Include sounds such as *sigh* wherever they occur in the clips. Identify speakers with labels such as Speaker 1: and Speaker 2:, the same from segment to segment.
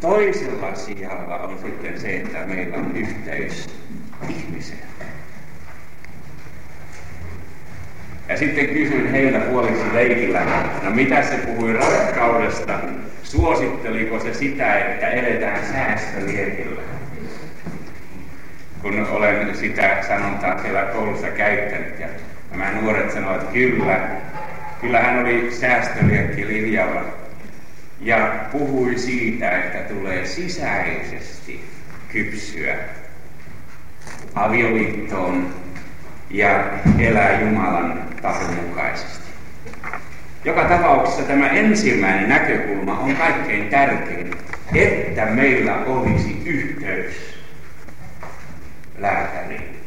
Speaker 1: Toisella sijalla on sitten se, että meillä on yhteys ihmiseen. Ja sitten kysyin heiltä puoliksi leikillä, no mitä se puhui rakkaudesta, suositteliko se sitä, että eletään säästöliekillä? Kun olen sitä sanontaa siellä koulussa käyttänyt ja nämä nuoret sanoivat, kyllä, kyllä hän oli säästöliekki linjalla ja puhui siitä, että tulee sisäisesti kypsyä avioliittoon ja elää Jumalan tahdon mukaisesti. Joka tapauksessa tämä ensimmäinen näkökulma on kaikkein tärkein, että meillä olisi yhteys lääkäriin.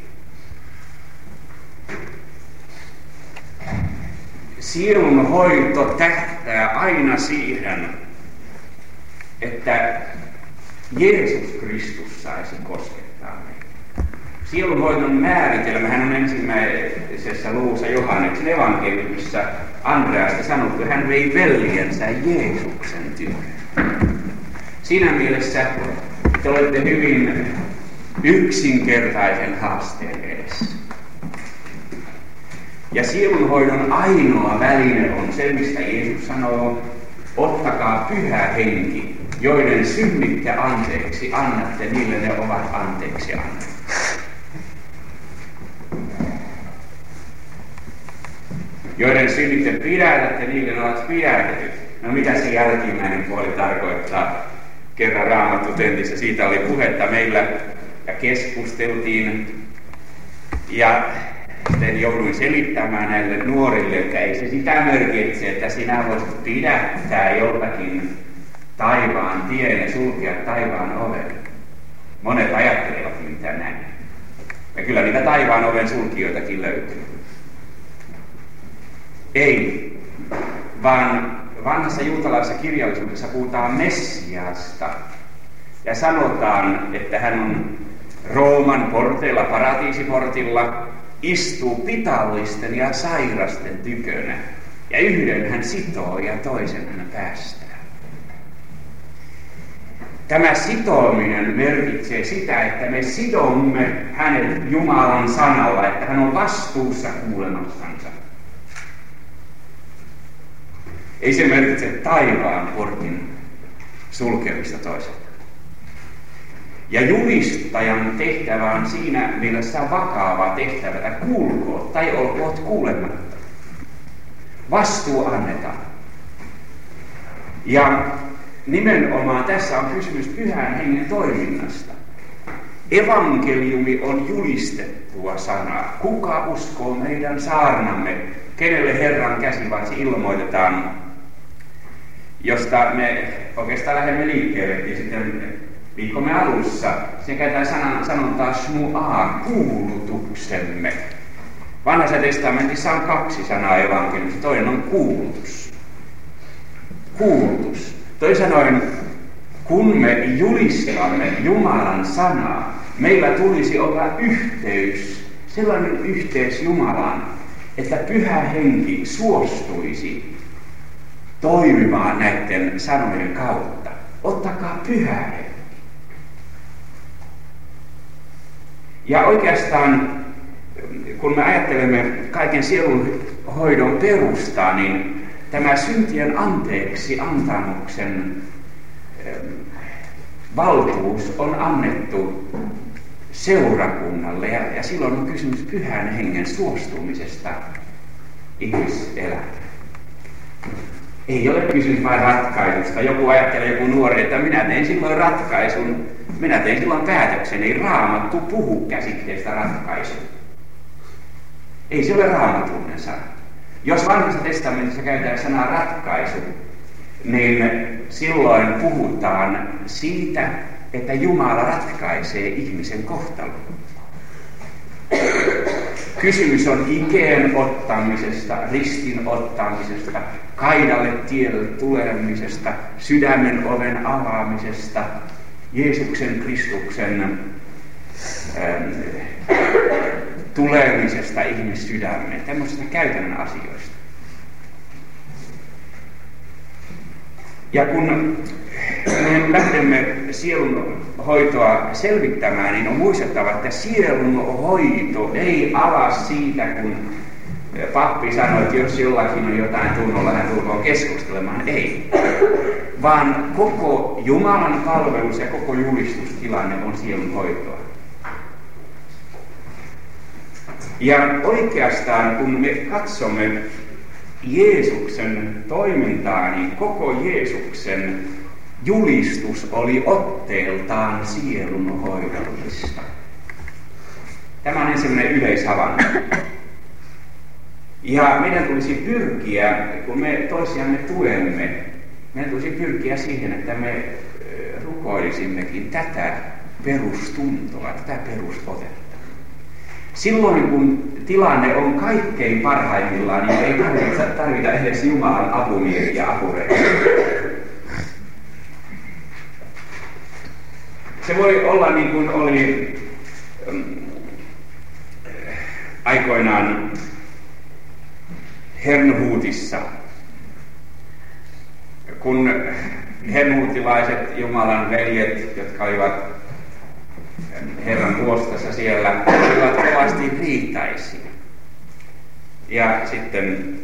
Speaker 1: Sielun hoito tähtää aina siihen, että Jeesus Kristus saisi koskettaa meitä. Sielunhoidon määritelmä hän on ensimmäisessä luvussa Johanneksen evankeliumissa Andreasta sanottu, hän vei veljensä Jeesuksen tykö. Siinä mielessä te olette hyvin yksinkertaisen haasteen edessä. Ja sielunhoidon ainoa väline on se, mistä Jeesus sanoo, ottakaa pyhä henki, joiden synnit te anteeksi annatte, niille ne ovat anteeksi annettu. Joiden synnit te pidätätte, niille ne ovat pidätetyt. No mitä se jälkimmäinen puoli tarkoittaa? Kerran raamattu tentissä siitä oli puhetta meillä ja keskusteltiin. Ja sitten jouduin selittämään näille nuorille, että ei se sitä merkitse, että sinä voisit pidättää jotakin taivaan tien ja sulkea taivaan oven. Monet ajattelevat mitä näin. Ja kyllä niitä taivaan oven sulkijoitakin löytyy. Ei, vaan vanhassa juutalaisessa kirjallisuudessa puhutaan Messiasta. Ja sanotaan, että hän on Rooman porteilla, paratiisiportilla, istuu pitallisten ja sairasten tykönä. Ja yhden hän sitoo ja toisen hän päästää. Tämä sitoaminen merkitsee sitä, että me sidomme hänet Jumalan sanalla, että hän on vastuussa kuulemassansa. Ei se merkitse taivaan portin sulkemista toiselta. Ja julistajan tehtävä on siinä mielessä vakava tehtävä, että kuulkoot tai olkoot kuulematta. Vastuu annetaan. Ja nimenomaan tässä on kysymys pyhän hengen toiminnasta. Evankeliumi on julistettua sanaa. Kuka uskoo meidän saarnamme, kenelle Herran käsivarsi ilmoitetaan, josta me oikeastaan lähdemme liikkeelle sitten viikkomme alussa. Se käytetään sanan, sanontaa shmuaa, kuulutuksemme. Vanhassa testamentissa on kaksi sanaa evankeliumissa. Toinen on kuulutus. Kuulutus. Toisin sanoen, kun me julistamme Jumalan sanaa, meillä tulisi olla yhteys, sellainen yhteys Jumalaan, että pyhä henki suostuisi toimimaan näiden sanojen kautta. Ottakaa pyhä henki. Ja oikeastaan, kun me ajattelemme kaiken sielun hoidon perustaa, niin tämä syntien anteeksi antamuksen valtuus on annettu seurakunnalle ja, ja silloin on kysymys pyhän hengen suostumisesta ihmiselämään. Ei ole kysymys vain ratkaisusta. Joku ajattelee, joku nuori, että minä tein silloin ratkaisun, minä tein silloin päätöksen. Ei raamattu puhu käsitteestä ratkaisu. Ei se ole raamatullinen sana. Jos vanhassa testamentissa käytetään sanaa ratkaisu, niin silloin puhutaan siitä, että Jumala ratkaisee ihmisen kohtalon. Kysymys on ikeen ottamisesta, ristin ottamisesta, kaidalle tielle tulemisesta, sydämen oven avaamisesta, Jeesuksen Kristuksen ähm, tulemisesta ihmissydämeen, tämmöisistä käytännön asioista. Ja kun me lähdemme sielun hoitoa selvittämään, niin on muistettava, että sielun hoito ei ala siitä, kun pappi sanoi, että jos jollakin on jotain tunnolla, hän tulkoon keskustelemaan. Ei. Vaan koko Jumalan palvelus ja koko julistustilanne on sielun hoitoa. Ja oikeastaan kun me katsomme Jeesuksen toimintaa, niin koko Jeesuksen julistus oli otteeltaan sielun hoidollista. Tämä on ensimmäinen yleishavainto. Ja meidän tulisi pyrkiä, kun me toisiamme tuemme, meidän tulisi pyrkiä siihen, että me rukoilisimmekin tätä perustuntoa, tätä perusotetta. Silloin kun tilanne on kaikkein parhaimmillaan, niin ei tarvita, tarvita edes Jumalan apumiehiä apureita. Se voi olla niin kuin oli ähm, aikoinaan Hernhuutissa, kun hernhuutilaiset Jumalan veljet, jotka olivat Herran tuostassa siellä, olivat kovasti riittäisiä. Ja sitten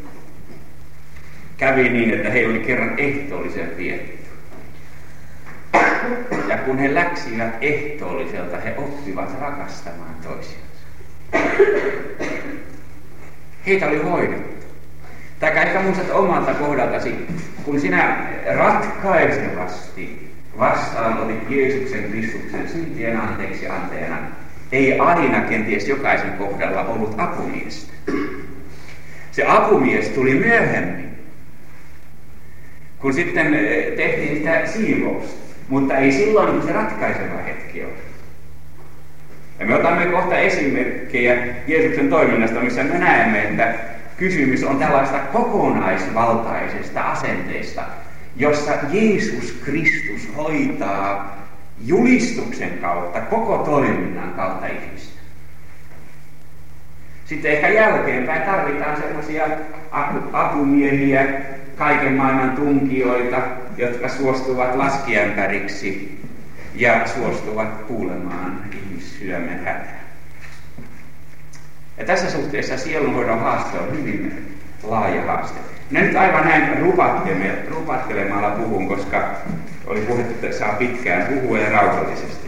Speaker 1: kävi niin, että he oli kerran ehtoollisen vietty. Ja kun he läksivät ehtoolliselta, he oppivat rakastamaan toisiansa. Heitä oli hoidettu. Tai ehkä muistat omalta kohdaltasi, kun sinä ratkaisevasti vastaan oli Jeesuksen Kristuksen syntien anteeksi anteena, ei aina kenties jokaisen kohdalla ollut apumiestä. Se apumies tuli myöhemmin, kun sitten eh, tehtiin sitä siivousta, mutta ei silloin, kun se ratkaiseva hetki oli. Ja me otamme kohta esimerkkejä Jeesuksen toiminnasta, missä me näemme, että kysymys on tällaista kokonaisvaltaisesta asenteesta, jossa Jeesus Kristus hoitaa julistuksen kautta, koko toiminnan kautta ihmistä. Sitten ehkä jälkeenpäin tarvitaan sellaisia apumiehiä, kaiken maailman tunkijoita, jotka suostuvat laskiämpäriksi ja suostuvat kuulemaan ihmissydämen hätää. Ja tässä suhteessa sielunhoidon haaste on hyvin laaja haaste. Minä nyt aivan näin rupattelemalla puhun, koska oli puhuttu, että saa pitkään puhua ja rauhallisesti.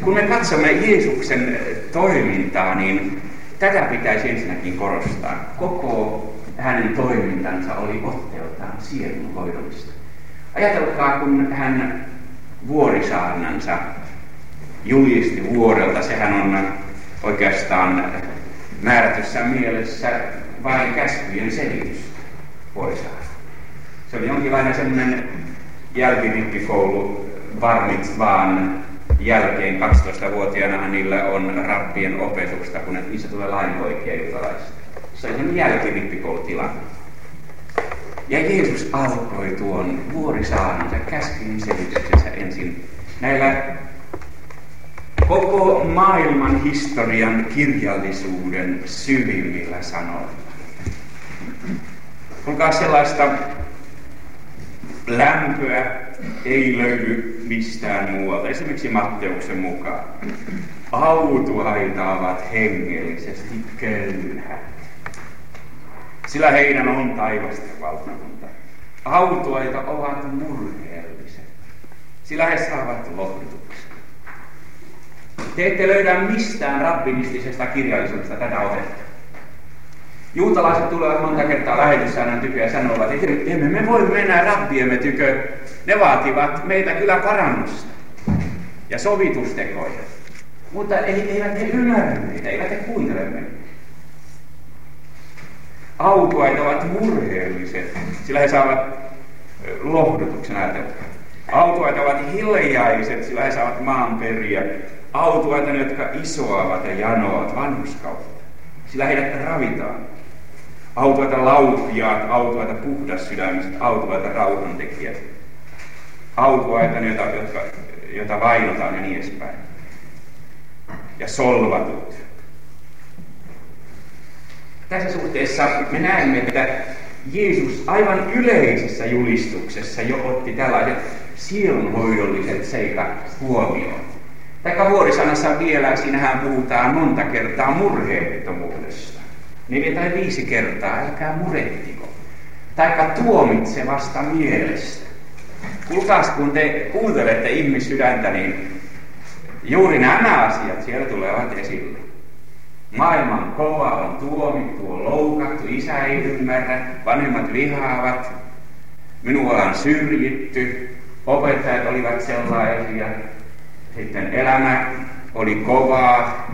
Speaker 1: Kun me katsomme Jeesuksen toimintaa, niin tätä pitäisi ensinnäkin korostaa. Koko hänen toimintansa oli otteeltaan sielunhoidollista. Ajatelkaa, kun hän vuorisaarnansa julisti vuorelta, sehän on oikeastaan määrätyssä mielessä vain käskyjen selitys vuorisaarna. Se oli jonkinlainen semmoinen jälkirippikoulu varmit vaan jälkeen 12-vuotiaana niillä on rappien opetusta, kun niissä tulee lainoikeja jutalaista. Se oli semmoinen. Ja Jeesus alkoi tuon vuorisaanansa käskyin selityksensä ensin näillä koko maailman historian kirjallisuuden syvimmillä sanoilla. Kuinka sellaista lämpöä ei löydy mistään muualta, esimerkiksi Matteuksen mukaan. Autuaita ovat hengellisesti köyhät, sillä heidän on taivasten valtakunta. Autuaita ovat murheelliset, sillä he saavat lohdutuksen. Te ette löydä mistään rabbinistisesta kirjallisuudesta tätä otetta. Juutalaiset tulevat monta kertaa lähetyssäännön tykö ja sanovat, että emme me voi mennä rabbiemme tykö. Ne vaativat meitä kyllä parannusta ja sovitustekoja. Mutta eivät he ymmärrä meitä, eivät he kuuntele meitä. Autuaita ovat murheelliset, sillä he saavat lohdutuksen ajatella. Autuaita ovat hiljaiset, sillä he saavat maan periä. Autuaita ne, jotka isoavat ja janoavat vanhuskautta, sillä heidät ravitaan autuaita lautiaat, autuaita puhdas sydämiset, autuaita rauhantekijät, autuaita ne, joita, jotka, joita vainotaan ja niin edespäin. Ja solvatut. Tässä suhteessa me näemme, että Jeesus aivan yleisessä julistuksessa jo otti tällaiset sielunhoidolliset seikat huomioon. Taikka vuorisanassa vielä, siinähän puhutaan monta kertaa murheettomuudesta. Neljä tai viisi kertaa, älkää murettiko. Taikka tuomitsevasta mielestä. Kuulkaas, kun te kuuntelette ihmissydäntä, niin juuri nämä asiat siellä tulevat esille. Maailman kova on tuomittu, on loukattu, isä ei ymmärrä, vanhemmat vihaavat, minua on syrjitty, opettajat olivat sellaisia, sitten elämä oli kovaa,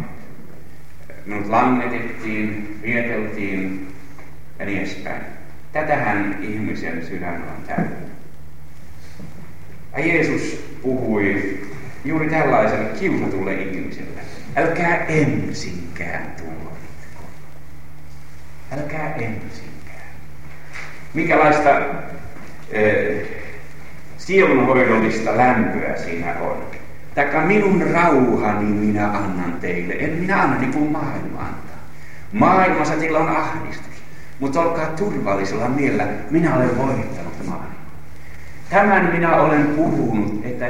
Speaker 1: minut langetettiin, vieteltiin ja niin edespäin. Tätähän ihmisen sydän on täynnä. Ja Jeesus puhui juuri tällaiselle kiusatulle ihmiselle. Älkää ensinkään tuomitko. Älkää ensinkään. Minkälaista eh, sielunhoidollista lämpöä siinä on. Taikka minun rauhani minä annan teille. En minä anna niin kuin maailma antaa. Maailmassa teillä on ahdistus. Mutta olkaa turvallisella mielellä. Minä olen voittanut maailman. Tämän minä olen puhunut, että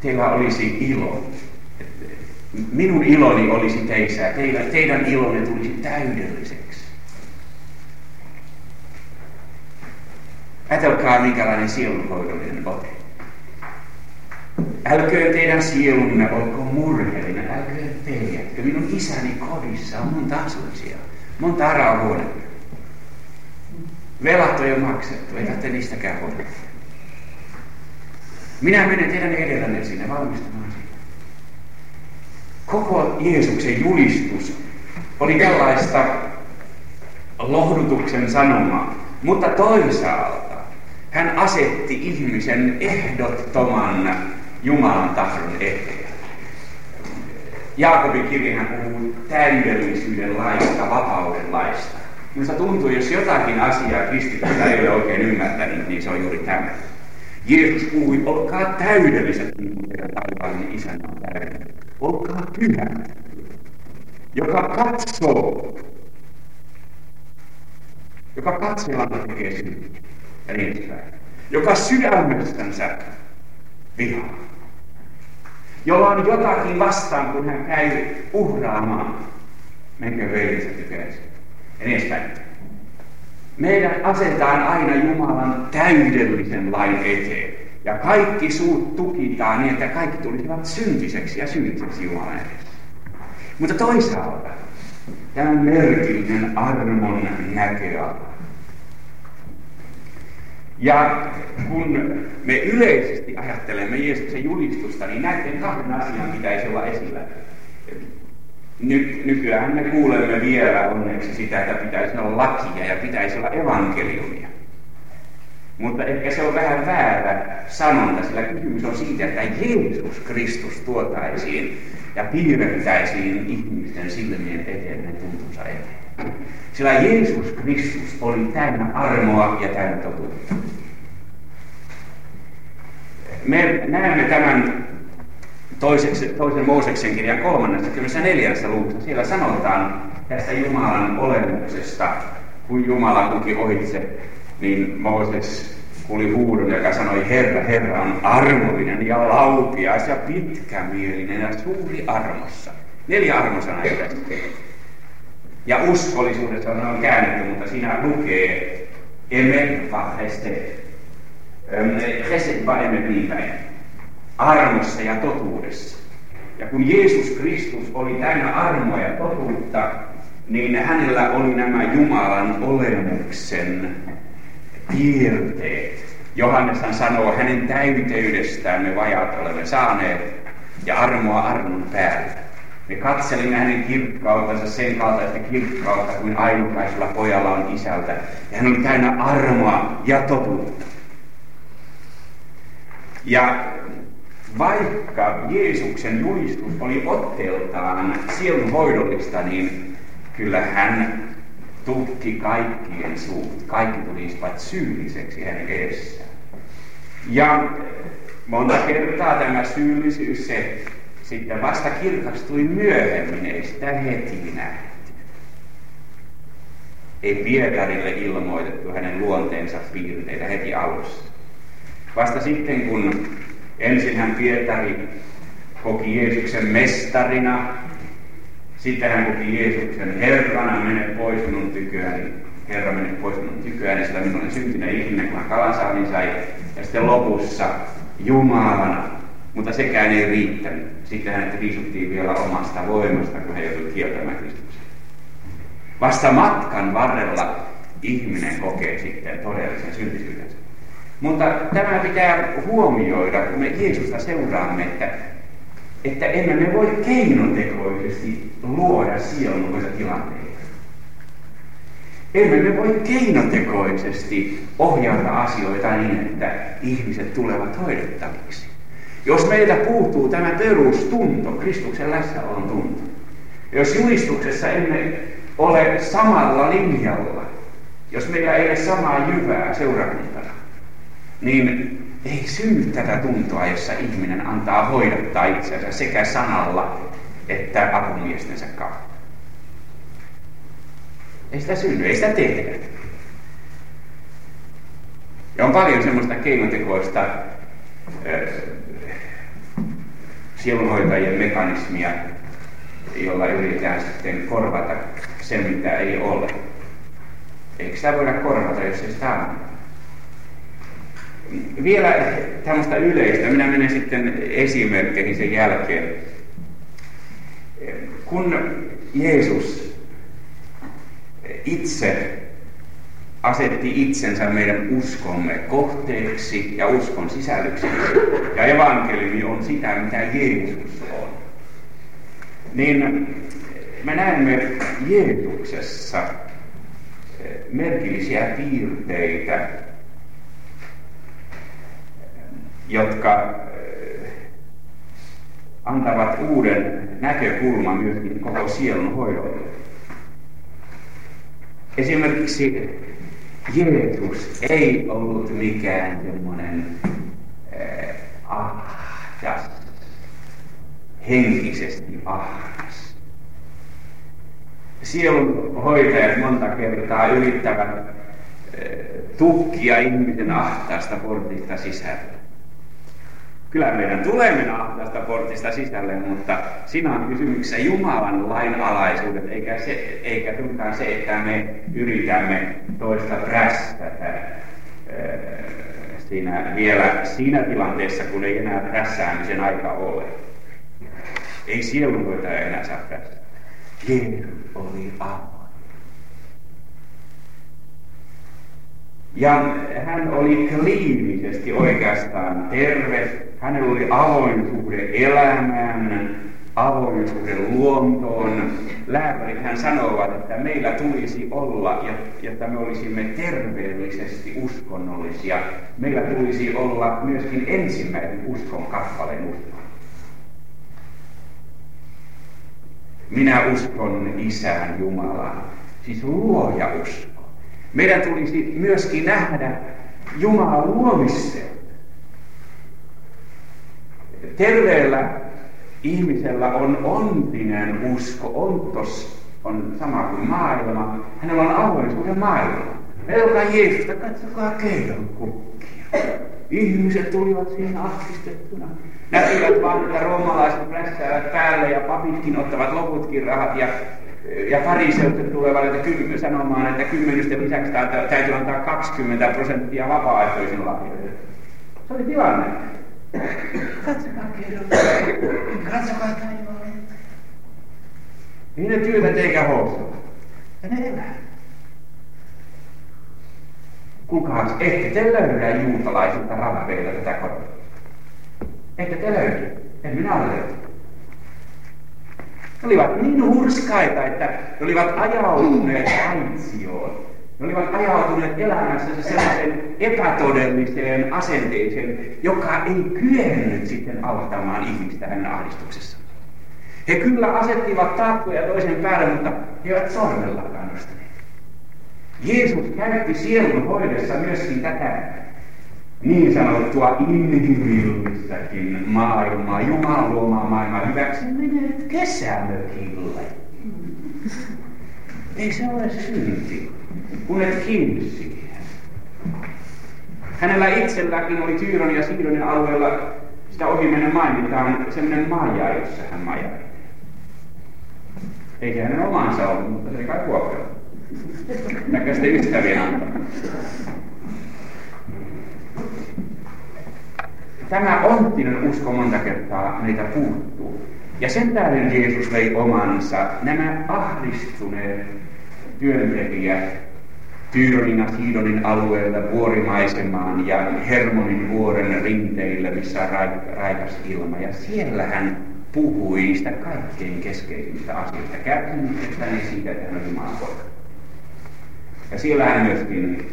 Speaker 1: teillä olisi ilo. Minun iloni olisi teissä, teidän, teidän ilonne tulisi täydelliseksi. Ajatelkaa, minkälainen sielunhoidollinen ote. Älköön teidän sielunne olko murheellinen, älköön peljätkö. Minun isäni kodissa on monta asuisia, monta arahuonetta. Velat on jo maksettu, ei tarvitse niistäkään huolehtia. Minä menen teidän edellänne sinne valmistamaan siitä. Koko Jeesuksen julistus oli tällaista lohdutuksen sanomaa, mutta toisaalta hän asetti ihmisen ehdottoman Jumalan tahdon eteen. Jaakobin kirjahan puhuu täydellisyyden laista, vapauden laista. Minusta tuntuu, jos jotakin asiaa kristitystä ei ole oikein ymmärtänyt, niin se on juuri tämä. Jeesus puhui, olkaa täydelliset, niin kuin teidän taivaallinen isänne on täydellinen. Olkaa pyhät, joka katsoo, joka katsellaan tekee syntiä ja niin edespäin. Joka sydämestänsä vihaa. Jolla on jotakin vastaan, kun hän käy uhraamaan. Menkö veljensä tykäisi. Ja niin edespäin. Meidän asetetaan aina Jumalan täydellisen lain eteen. Ja kaikki suut tukitaan niin, että kaikki tulisivat syntiseksi ja syylliseksi Jumalan edessä. Mutta toisaalta tämä merkillinen armon näköala ja kun me yleisesti ajattelemme Jeesuksen julistusta, niin näiden kahden asian pitäisi olla esillä. Ny, nykyään me kuulemme vielä onneksi sitä, että pitäisi olla lakia ja pitäisi olla evankeliumia. Mutta ehkä se on vähän väärä sanonta, sillä kysymys on siitä, että Jeesus Kristus tuotaisiin ja piirrettäisiin ihmisten silmien eteen ne tuntunsa eteen. Sillä Jeesus Kristus oli täynnä armoa ja täynnä totuutta. Me näemme tämän toiseksi, toisen Mooseksen kirjan kolmannessa kymmenessä neljännessä luvussa. Siellä sanotaan tästä Jumalan olemuksesta, kun Jumala kulki ohitse, niin Mooses kuuli huudon, joka sanoi, Herra, Herra on armollinen ja laupias ja pitkämielinen ja suuri armossa. Neljä armosanaa tästä. Ja uskollisuudessa on käännetty, mutta siinä lukee Emet vaheste. Chesed va emet Armossa ja totuudessa. Ja kun Jeesus Kristus oli täynnä armoa ja totuutta, niin hänellä oli nämä Jumalan olemuksen piirteet. Johanneshan sanoo, hänen täyteydestään me vajaat olemme saaneet ja armoa armon päälle. Me katselimme hänen kirkkautensa sen kaltaista kirkkautta kuin ainukaisella pojalla on isältä. Ja hän oli täynnä armoa ja totuutta. Ja vaikka Jeesuksen julistus oli otteeltaan sielun hoidollista, niin kyllä hän tukki kaikkien suut. Kaikki tulisivat syylliseksi hänen edessään. Ja monta kertaa tämä syyllisyys, se sitten vasta kirkastui myöhemmin, ei sitä heti nähty. ei Pietarille ilmoitettu hänen luonteensa piirteitä heti alussa. Vasta sitten, kun ensin hän Pietari koki Jeesuksen mestarina, sitten hän koki Jeesuksen Herrana, mene pois minun tyköäni, Herra mene pois minun tyköäni, sillä minun on syntinen ihminen, kun hän kalansaannin sai. Ja sitten lopussa Jumalana, mutta sekään ei riittänyt. Sitten hänet riisuttiin vielä omasta voimasta, kun hän joutui kieltämään Kristuksen. Vasta matkan varrella ihminen kokee sitten todellisen syntisyytensä. Mutta tämä pitää huomioida, kun me Jeesusta seuraamme, että, että emme me voi keinotekoisesti luoda sielunmukaisia tilanteita. Emme me voi keinotekoisesti ohjata asioita niin, että ihmiset tulevat hoidettaviksi. Jos meiltä puuttuu tämä perustunto, Kristuksen läsnäolon tunto, jos julistuksessa emme ole samalla linjalla, jos meillä ei ole samaa jyvää seurakuntana, niin ei synny tätä tuntoa, jossa ihminen antaa hoidattaa itsensä sekä sanalla että apumiestensä kautta. Ei sitä synny, ei sitä tehdä. Ja on paljon semmoista keinotekoista sielunhoitajien mekanismia, jolla yritetään sitten korvata se, mitä ei ole. Eikö sitä voida korvata, jos ei sitä ole? Vielä tämmöistä yleistä, minä menen sitten esimerkkeihin sen jälkeen. Kun Jeesus itse asetti itsensä meidän uskomme kohteeksi ja uskon sisällöksi. Ja evankeliumi on sitä, mitä Jeesus on. Niin me näemme Jeesuksessa eh, merkillisiä piirteitä, jotka eh, antavat uuden näkökulman myöskin koko sielun hoidolle. Esimerkiksi Jeesus ei ollut mikään semmoinen äh, ahdas, henkisesti ahdas. Sielun hoitajat monta kertaa yrittävät äh, tukkia ihmisen ahtaasta portista sisälle. Kyllä meidän tulee mennä tästä portista sisälle, mutta siinä on kysymyksessä Jumalan lainalaisuudet, eikä, se, eikä suinkaan se, että me yritämme toista prässätä siinä vielä siinä tilanteessa, kun ei enää prässäämisen aika ole. Ei sielunhoitaja enää saa prässätä. Jeesus oli avoin. Ja hän oli kliinisesti oikeastaan terve, Hänellä oli avoin suhde elämään, avoin suhde luontoon. Lääkärit hän sanovat, että meillä tulisi olla, jotta me olisimme terveellisesti uskonnollisia, meillä tulisi olla myöskin ensimmäinen uskon kappaleen uskon. Minä uskon Isään Jumalaan, siis luoja usko. Meidän tulisi myöskin nähdä Jumalan luomisen terveellä ihmisellä on ontinen usko, ontos on sama kuin maailma. Hänellä on avoisuuden maailma. Pelkää Jeesusta, katsokaa keidon kukkia. Ihmiset tulivat siihen ahdistettuna. Näkivät vaan, että roomalaiset prässäävät päälle ja papitkin ottavat loputkin rahat ja ja fariseut tulevat että kym, sanomaan, että kymmenysten lisäksi täytyy antaa 20 prosenttia vapaaehtoisin lahjoille. Se oli tilanne. Katsokaa kerran. Katsokaa taivaalle. Niin ne työtä eikä housua. Ja ne elää. Kuulkaas, ette te löydä juutalaisilta rappeilla tätä kotia. Ette te löydä. En minä ole löytänyt. Ne olivat niin hurskaita, että ne olivat ajautuneet aitsioon. Ne olivat ajautuneet elämässä sellaisen epätodelliseen asenteeseen, joka ei kyennyt sitten auttamaan ihmistä hänen ahdistuksessa. He kyllä asettivat taakkoja toisen päälle, mutta he eivät sormella kannustaneet. Jeesus käytti sielun hoidessa myöskin tätä niin sanottua inhimillistäkin maailmaa, Jumalan luomaa maailmaa hyväksi menee kesämökille. Ei se ole synti. kun et siihen. Hänellä itselläkin oli Tyyron ja Siidonin alueella, sitä ohi mainitaan, semmoinen maja, jossa hän majaili. Eikä hänen omansa ollut, mutta se oli kai vuokralla. Näköisten ystävien antama. Tämä onttinen usko monta kertaa meitä puuttuu. Ja sen tähden Jeesus vei omansa nämä ahdistuneet työntekijät Tyyronin ja Siidonin alueella vuorimaisemaan ja Hermonin vuoren rinteillä, missä on raikas ilma. Ja siellä hän puhui niistä kaikkein keskeisimmistä asioista, niin siitä, että hän oli Jumalan poika. Ja siellä hän myöskin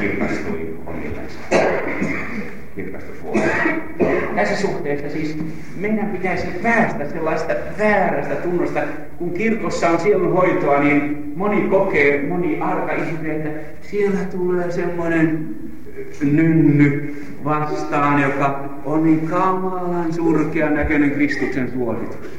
Speaker 1: kirkastui omillensa. Kirkastusvuonna. Tässä suhteessa siis meidän pitäisi päästä sellaista väärästä tunnosta, kun kirkossa on sielunhoitoa, niin moni kokee, moni arka ihminen, että siellä tulee semmoinen nynny vastaan, joka on niin kamalan surkean näköinen Kristuksen suositus.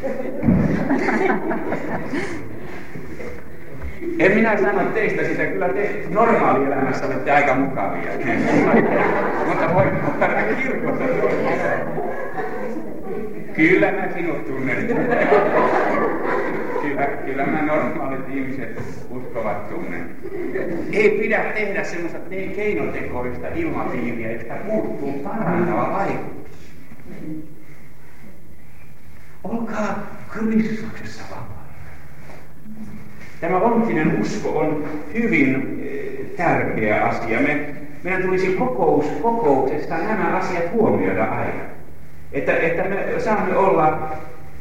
Speaker 1: En minä sano teistä sitä, kyllä te normaalielämässä olette aika mukavia. *laughs* Mutta voi olla kirkossa Kyllä mä sinut tunnen. kyllä, kyllä mä normaalit ihmiset uskovat tunnen. Ei pidä tehdä semmoista keinotekoista ilmapiiriä, että puuttuu parantava vaikutus. Olkaa Kristuksessa vapaa. Tämä onttinen usko on hyvin eh, tärkeä asia. Me, meidän tulisi kokous, kokouksessa nämä asiat huomioida aina. Että, että me saamme olla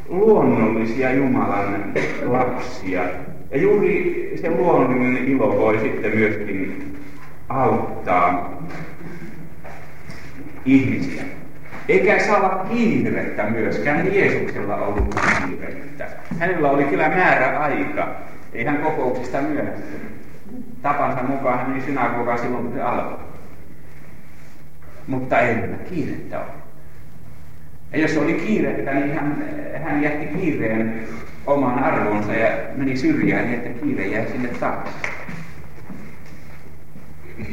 Speaker 1: luonnollisia Jumalan lapsia. Ja juuri se luonnollinen ilo voi sitten myöskin auttaa ihmisiä. Eikä saa olla kiirettä myöskään. Jeesuksella ollut kiirettä. Hänellä oli kyllä määrä aika. Ei hän kokouksista myöhästynyt. Tapansa mukaan hän meni synagogaan silloin, kun se alkoi. Mutta ei hänellä kiirettä ole. Ja jos oli kiirettä, niin hän, hän jätti kiireen oman arvonsa ja meni syrjään niin, että kiire jäi sinne taakse.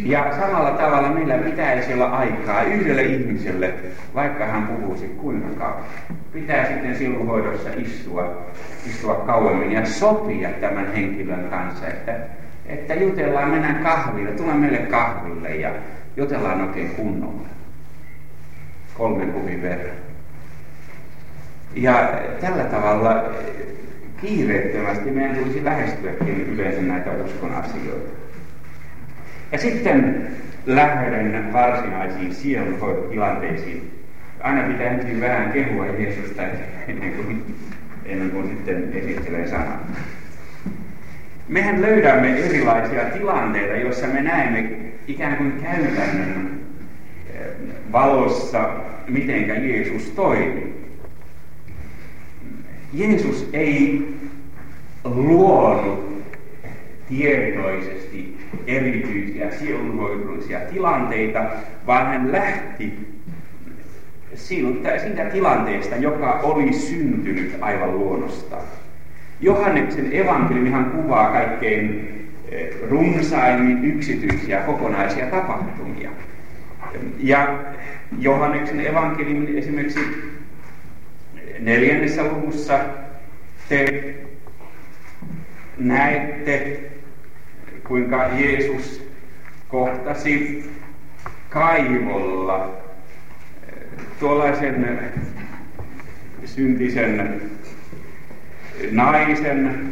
Speaker 1: Ja samalla tavalla meillä pitäisi olla aikaa yhdelle ihmiselle, vaikka hän puhuisi kuinka kauan. Pitää sitten silloin hoidossa istua, istua kauemmin ja sopia tämän henkilön kanssa, että, että jutellaan, mennään kahville, tullaan meille kahville ja jutellaan oikein kunnolla. Kolmen kuvin verran. Ja tällä tavalla kiireettömästi meidän tulisi lähestyäkin yleensä näitä uskon asioita. Ja sitten lähden varsinaisiin sielunhoitotilanteisiin. Aina pitää ensin vähän kehua Jeesusta ennen kuin, ennen kuin sitten esittelee sanaa. Mehän löydämme erilaisia tilanteita, joissa me näemme ikään kuin käytännön eh, valossa, mitenkä Jeesus toimii. Jeesus ei luonut tietoisesti erityisiä sielunhoidollisia tilanteita, vaan hän lähti siltä, siitä tilanteesta, joka oli syntynyt aivan luonnostaan. Johanneksen evankeliumihan kuvaa kaikkein eh, runsaimmin yksityisiä kokonaisia tapahtumia. Ja Johanneksen evankeliumin esimerkiksi neljännessä luvussa te näette, kuinka Jeesus kohtasi kaivolla tuollaisen syntisen naisen,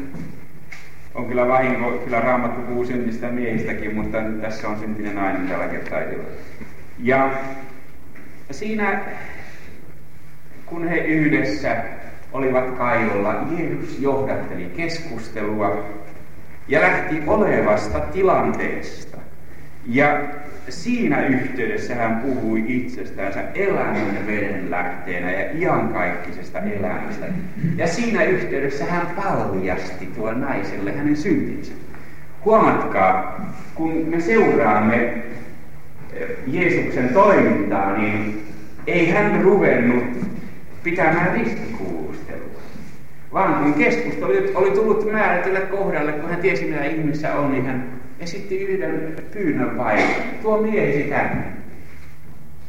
Speaker 1: on kyllä vahinko, kyllä raamattu puhuu syntistä miehistäkin, mutta tässä on syntinen nainen tällä kertaa. Ja siinä kun he yhdessä olivat kaivolla, Jeesus johdatteli keskustelua ja lähti olevasta tilanteesta. Ja siinä yhteydessä hän puhui itsestäänsä elämän veden lähteenä ja iankaikkisesta elämästä. Ja siinä yhteydessä hän paljasti tuon naiselle hänen syntinsä. Huomatkaa, kun me seuraamme Jeesuksen toimintaa, niin ei hän ruvennut pitämään ristikuulustelua. Vaan kun keskustelu oli tullut määrätylle kohdalle, kun hän tiesi mitä ihmisessä on, niin hän esitti yhden pyynnön vain. Tuo miehisi tänne.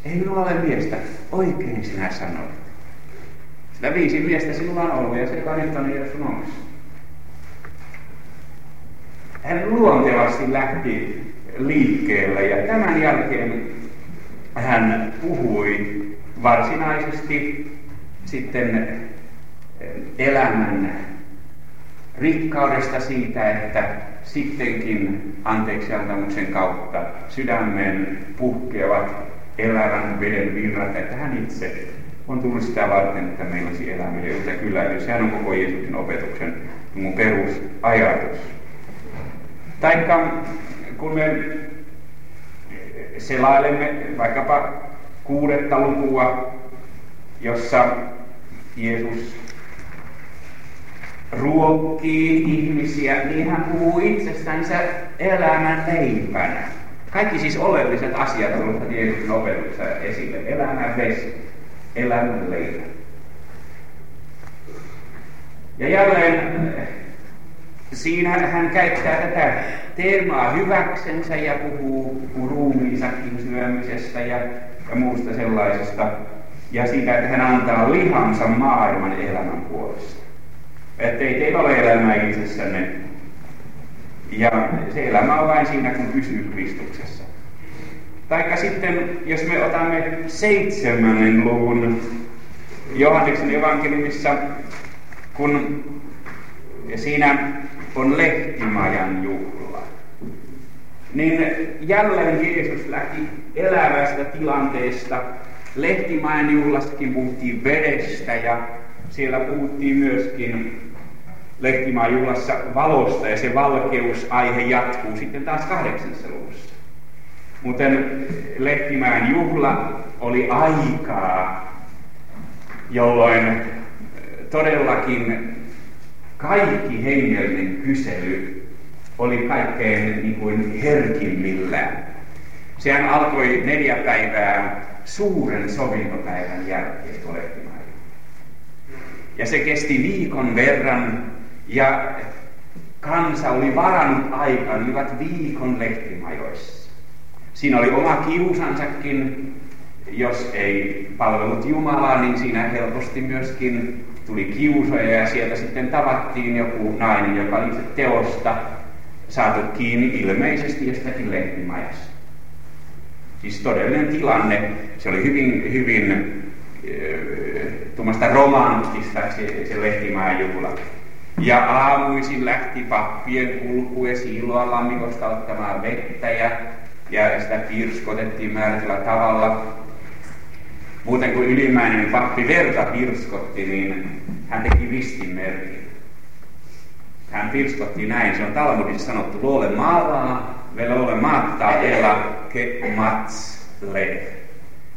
Speaker 1: Ei minulla ole miestä. Oikein sinä sanoit. Sitä viisi miestä sinulla on ollut ja se nyt on Jeesus omassa. Hän luontevasti lähti liikkeelle ja tämän jälkeen hän puhui varsinaisesti sitten elämän rikkaudesta siitä, että sittenkin anteeksiantamuksen kautta sydämen puhkeavat elävän veden virrat, että hän itse on tullut sitä varten, että meillä olisi elämä ja jota kyllä, sehän on koko Jeesuksen opetuksen mun perusajatus. Taikka kun me selailemme vaikkapa kuudetta lukua, jossa Jeesus ruokkii ihmisiä, niin hän puhuu itsestänsä elämän leipänä. Kaikki siis oleelliset asiat tulevat Jeesuksen opetuksessa esille. Elämän vesi, elämän leipä. Ja jälleen siinä hän käyttää tätä teemaa hyväksensä ja puhuu, puhuu ruumiinsakin syömisestä ja, ja muusta sellaisesta. Ja siitä, että hän antaa lihansa maailman elämän puolesta. Että ei teillä ole elämää itsessänne. Ja se elämä on vain siinä, kun pysyy Kristuksessa. Taikka sitten, jos me otamme seitsemännen luvun Johanneksen evankeliumissa, kun siinä on lehtimajan juhla, niin jälleen Jeesus lähti elävästä tilanteesta. Lehtimajan juhlassakin puhuttiin vedestä ja siellä puhuttiin myöskin Lehtimaan juhlassa valosta ja se valkeusaihe jatkuu sitten taas kahdeksannessa luvussa. Mutta Lehtimäen juhla oli aikaa, jolloin todellakin kaikki hengellinen kysely oli kaikkein niin kuin herkimmillään. Sehän alkoi neljä päivää suuren sovintopäivän jälkeen tuo Ja se kesti viikon verran ja kansa oli varannut aikaa, ne olivat viikon lehtimajoissa. Siinä oli oma kiusansakin, jos ei palvelut Jumalaa, niin siinä helposti myöskin tuli kiusoja ja sieltä sitten tavattiin joku nainen, joka oli teosta saatu kiinni ilmeisesti jostakin lehtimajassa. Siis todellinen tilanne, se oli hyvin, hyvin tuommoista romanttista se, se lehtimajan juhla. Ja aamuisin lähti pappien kulkue siiloa lammikosta ottamaan vettä ja, ja sitä pirskotettiin määrätyllä tavalla. Muuten kuin ylimmäinen pappi verta pirskotti, niin hän teki ristin merkin. Hän pirskotti näin, se on Talmudissa sanottu, luole maalaa, vielä ole maattaa, ela ke mats le.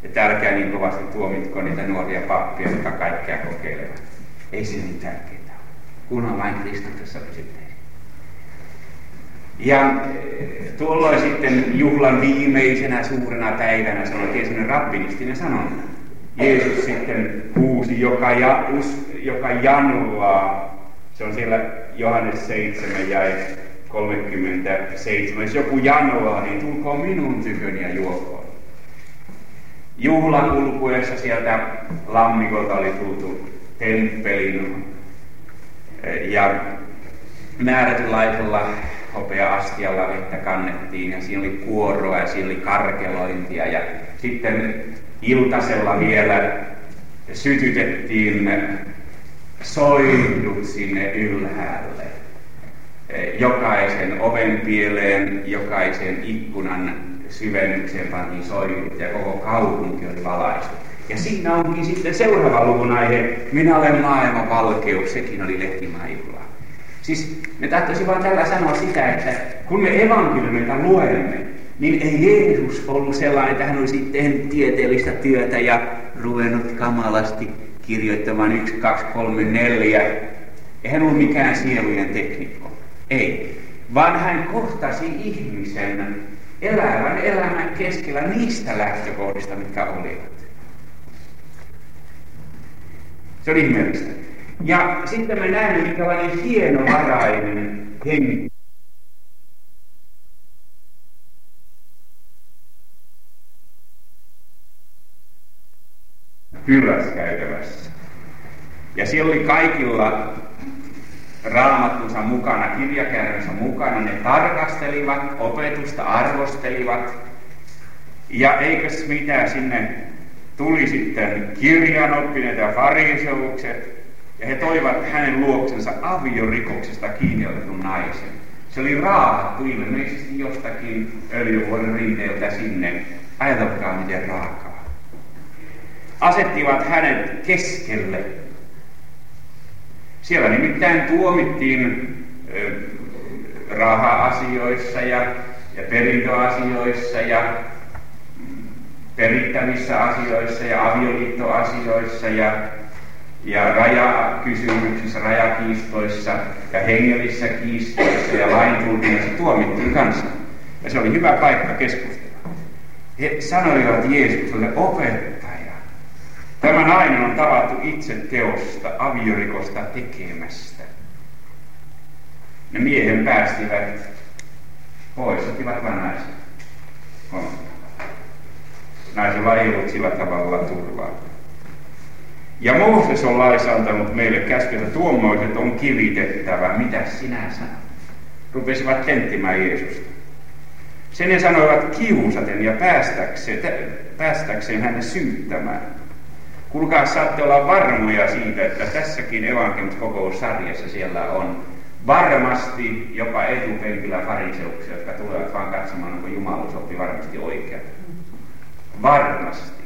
Speaker 1: Että älkää niin kovasti tuomitko niitä nuoria pappia, jotka kaikkea kokeilevat. Ei se niin tärkeää kunhan vain Kristuksessa pysyttäisiin. Ja eh, tuolloin sitten juhlan viimeisenä suurena päivänä, se oikein sellainen rabbinistinen sanonta. Jeesus sitten huusi, joka, ja, us, joka januaa, se on siellä Johannes 7 ja 37. Jos joku janoaa, niin tulkoon minun tyköni ja juokoon. Juhlan kulkuessa sieltä lammikolta oli tultu temppelin ja määrätynlaisella hopea-astialla vettä kannettiin ja siinä oli kuoroa ja siinä oli karkelointia ja sitten iltasella vielä sytytettiin soidut sinne ylhäälle. Jokaisen ovenpieleen, jokaisen ikkunan syvennykseen pantiin soidut ja koko kaupunki oli valaistu. Ja siinä onkin sitten seuraava luvun aihe, minä olen maailman valkeus, sekin oli lehtimäjuhla. Siis me tahtoisin vaan tällä sanoa sitä, että kun me evankeliumita luemme, niin ei Jeesus ollut sellainen, että hän olisi tehnyt tieteellistä työtä ja ruvennut kamalasti kirjoittamaan yksi, kaksi, kolme, neljä. Ei hän ollut mikään sielujen teknikko. Ei. Vaan hän kohtasi ihmisen elävän elämän keskellä niistä lähtökohdista, mitkä olivat. Se on ihmeellistä. Ja sitten me näemme, minkälainen hienovarainen henki hyläskäytävässä. Ja siellä oli kaikilla raamattunsa mukana, kirjakäännönsä mukana. Ne tarkastelivat, opetusta arvostelivat. Ja eikös mitä sinne tuli sitten kirjanoppineet ja fariseukset. Ja he toivat hänen luoksensa aviorikoksesta kiinni otetun naisen. Se oli raahattu ilmeisesti jostakin öljyvuoren rinteeltä sinne. Ajatelkaa miten raakaa. Asettivat hänet keskelle siellä nimittäin tuomittiin raha-asioissa ja, ja perintöasioissa ja perittävissä asioissa ja avioliittoasioissa ja, ja rajakysymyksissä, rajakiistoissa ja hengellisissä kiistoissa ja laintulkinnassa tuomittiin kanssa. Ja se oli hyvä paikka keskustella. He sanoivat Jeesukselle, opettaja, Tämä nainen on tavattu itse teosta, aviorikosta tekemästä. Ne miehen päästivät pois, ottivat vain naisen. Naisella ei ollut sillä tavalla turvaa. Ja Mooses on laissa antanut meille käsky, että tuommoiset on kivitettävä. Mitä sinä sanot? Rupesivat tenttimään Jeesusta. Sen ne sanoivat kiusaten ja päästäkseen, päästäkseen hänen syyttämään. Kuulkaa, saatte olla varmoja siitä, että tässäkin evankeliuskokousarjassa siellä on varmasti jopa etupenkillä fariseuksia, jotka tulevat vaan katsomaan, onko Jumala soppi varmasti oikein. Varmasti.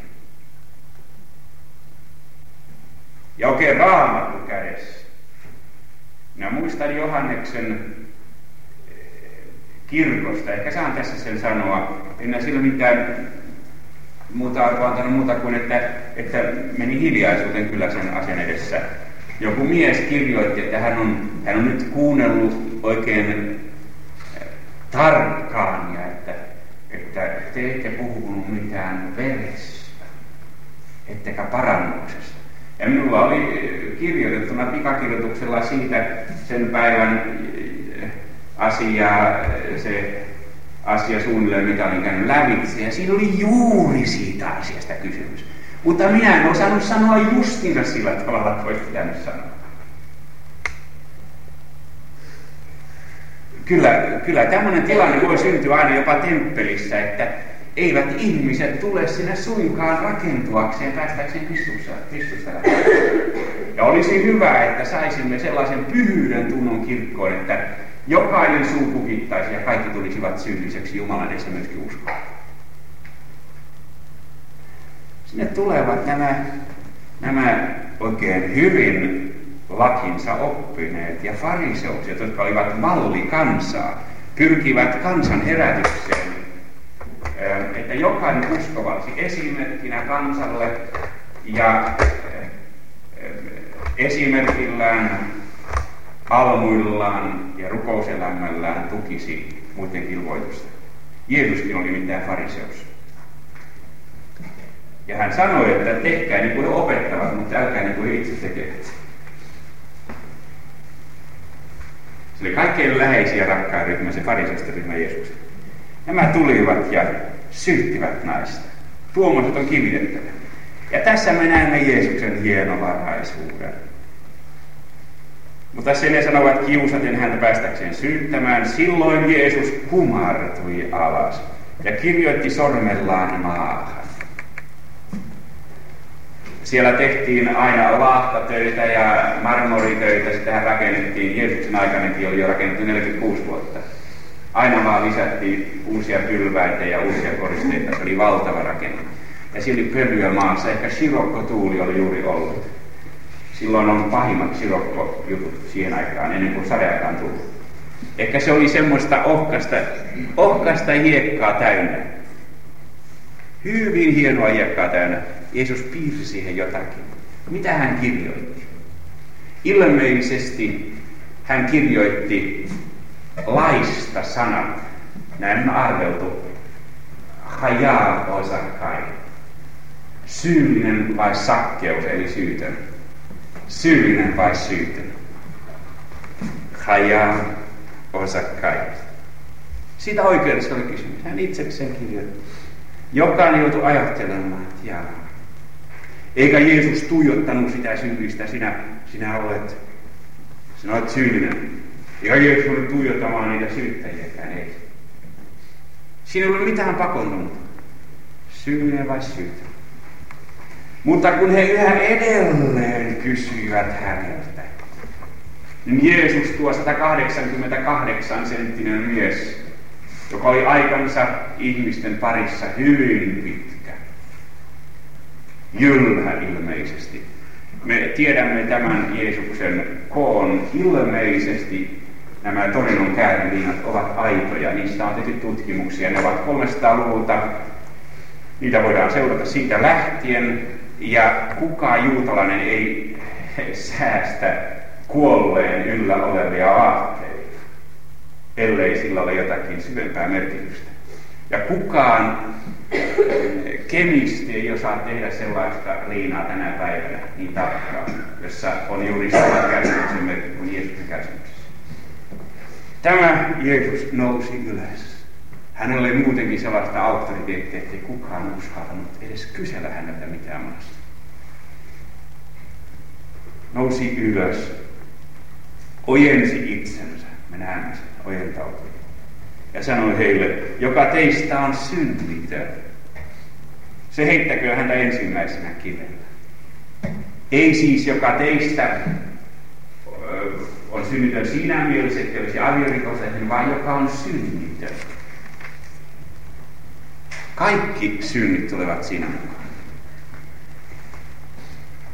Speaker 1: Ja oikein raamattu kädessä. Minä muistan Johanneksen eh, kirkosta, ehkä saan tässä sen sanoa, en sillä mitään muuta arvoa antanut muuta kuin, että, että meni hiljaisuuteen kyllä sen asian edessä. Joku mies kirjoitti, että hän on, hän on nyt kuunnellut oikein eh, tarkkaan ja että, että te ette puhunut mitään verestä, ettekä parannuksesta. Ja minulla oli eh, kirjoitettuna pikakirjoituksella siitä sen päivän eh, asiaa, se asia suunnilleen, mitä olin käynyt lävitse. Ja siinä oli juuri siitä asiasta kysymys. Mutta minä en osannut sanoa justina sillä tavalla, että olisi pitänyt sanoa. Kyllä, kyllä tämmöinen tilanne voi syntyä aina jopa temppelissä, että eivät ihmiset tule sinne suinkaan rakentuakseen päästäkseen. Kristusta ja olisi hyvä, että saisimme sellaisen pyhyyden tunnon kirkkoon, että Jokainen suu kukittaisi ja kaikki tulisivat syylliseksi Jumalan edessä myöskin uskoa. Sinne tulevat nämä, nämä oikein hyvin lakinsa oppineet ja fariseukset, jotka olivat mallikansaa, pyrkivät kansan herätykseen, että jokainen uskova olisi esimerkkinä kansalle ja esimerkillään almuillaan ja rukouselämällään tukisi muiden ilmoitusta. Jeesuskin oli mitään fariseus. Ja hän sanoi, että tehkää niin kuin he opettavat, mutta älkää niin kuin he itse tekevät. Se oli kaikkein läheisiä rakkaan ryhmä, se fariseisten ryhmä Jeesus. Nämä tulivat ja syyttivät naista. Tuomaset on kivitettävä. Ja tässä me näemme Jeesuksen hienovaraisuuden. Mutta sen ne sanovat kiusaten häntä päästäkseen syyttämään. Silloin Jeesus kumartui alas ja kirjoitti sormellaan maahan. Siellä tehtiin aina laahtatöitä ja marmoritöitä, sitähän rakennettiin, Jeesuksen aikanakin oli jo rakennettu 46 vuotta. Aina vaan lisättiin uusia pylväitä ja uusia koristeita, se oli valtava rakenne. Ja siellä oli pölyä maassa, ehkä Sirokko-tuuli oli juuri ollut. Silloin on pahimmat sirokkojutut siihen aikaan, ennen kuin sadeaikaan tuli. Ehkä se oli semmoista ohkasta, ohkasta hiekkaa täynnä. Hyvin hienoa hiekkaa täynnä. Jeesus piirsi siihen jotakin. Mitä hän kirjoitti? Ilmeisesti hän kirjoitti laista sanat. Näin on arveltu. Hajaa osakai. Syyllinen vai sakkeus, eli syytön syyllinen vai syytön? Haja osakai. Siitä oikeudessa oli kysymys. Hän itsekseen kirjoitti. Jokainen joutui ajattelemaan, että jaa. Eikä Jeesus tuijottanut sitä syyllistä, sinä, sinä olet, sinä olet syyllinen. Eikä Jeesus ollut tuijottamaan niitä syyttäjiäkään, ei. Siinä ei ole mitään pakontunut. Syyllinen vai syytä. Mutta kun he yhä edelleen kysyivät häneltä, niin Jeesus tuo 188 senttinen mies, joka oli aikansa ihmisten parissa hyvin pitkä, jylhä ilmeisesti. Me tiedämme tämän Jeesuksen koon. Ilmeisesti nämä Torinon kääriviinat ovat aitoja, niistä on tehty tutkimuksia, ne ovat 300-luvulta, niitä voidaan seurata siitä lähtien, ja kukaan juutalainen ei säästä kuolleen yllä olevia aatteita, ellei sillä ole jotakin syvempää merkitystä. Ja kukaan kemisti ei osaa tehdä sellaista liinaa tänä päivänä niin tarkkaan, jossa on juuri sama kärsimyksen merkki kuin Jeesuksen kärsimyksessä. Tämä Jeesus nousi ylös. Hänellä oli muutenkin sellaista auktoriteettia, ettei kukaan uskaltanut edes kysellä häneltä mitään maasta. Nousi ylös, ojensi itsensä, me näemme sen, ojentautui. Ja sanoi heille, joka teistä on syntitön, se heittäkö häntä ensimmäisenä kivellä. Ei siis joka teistä on synnitön siinä mielessä, että olisi aviorikollinen, vaan joka on synnitön. Kaikki synnit tulevat siinä mukaan.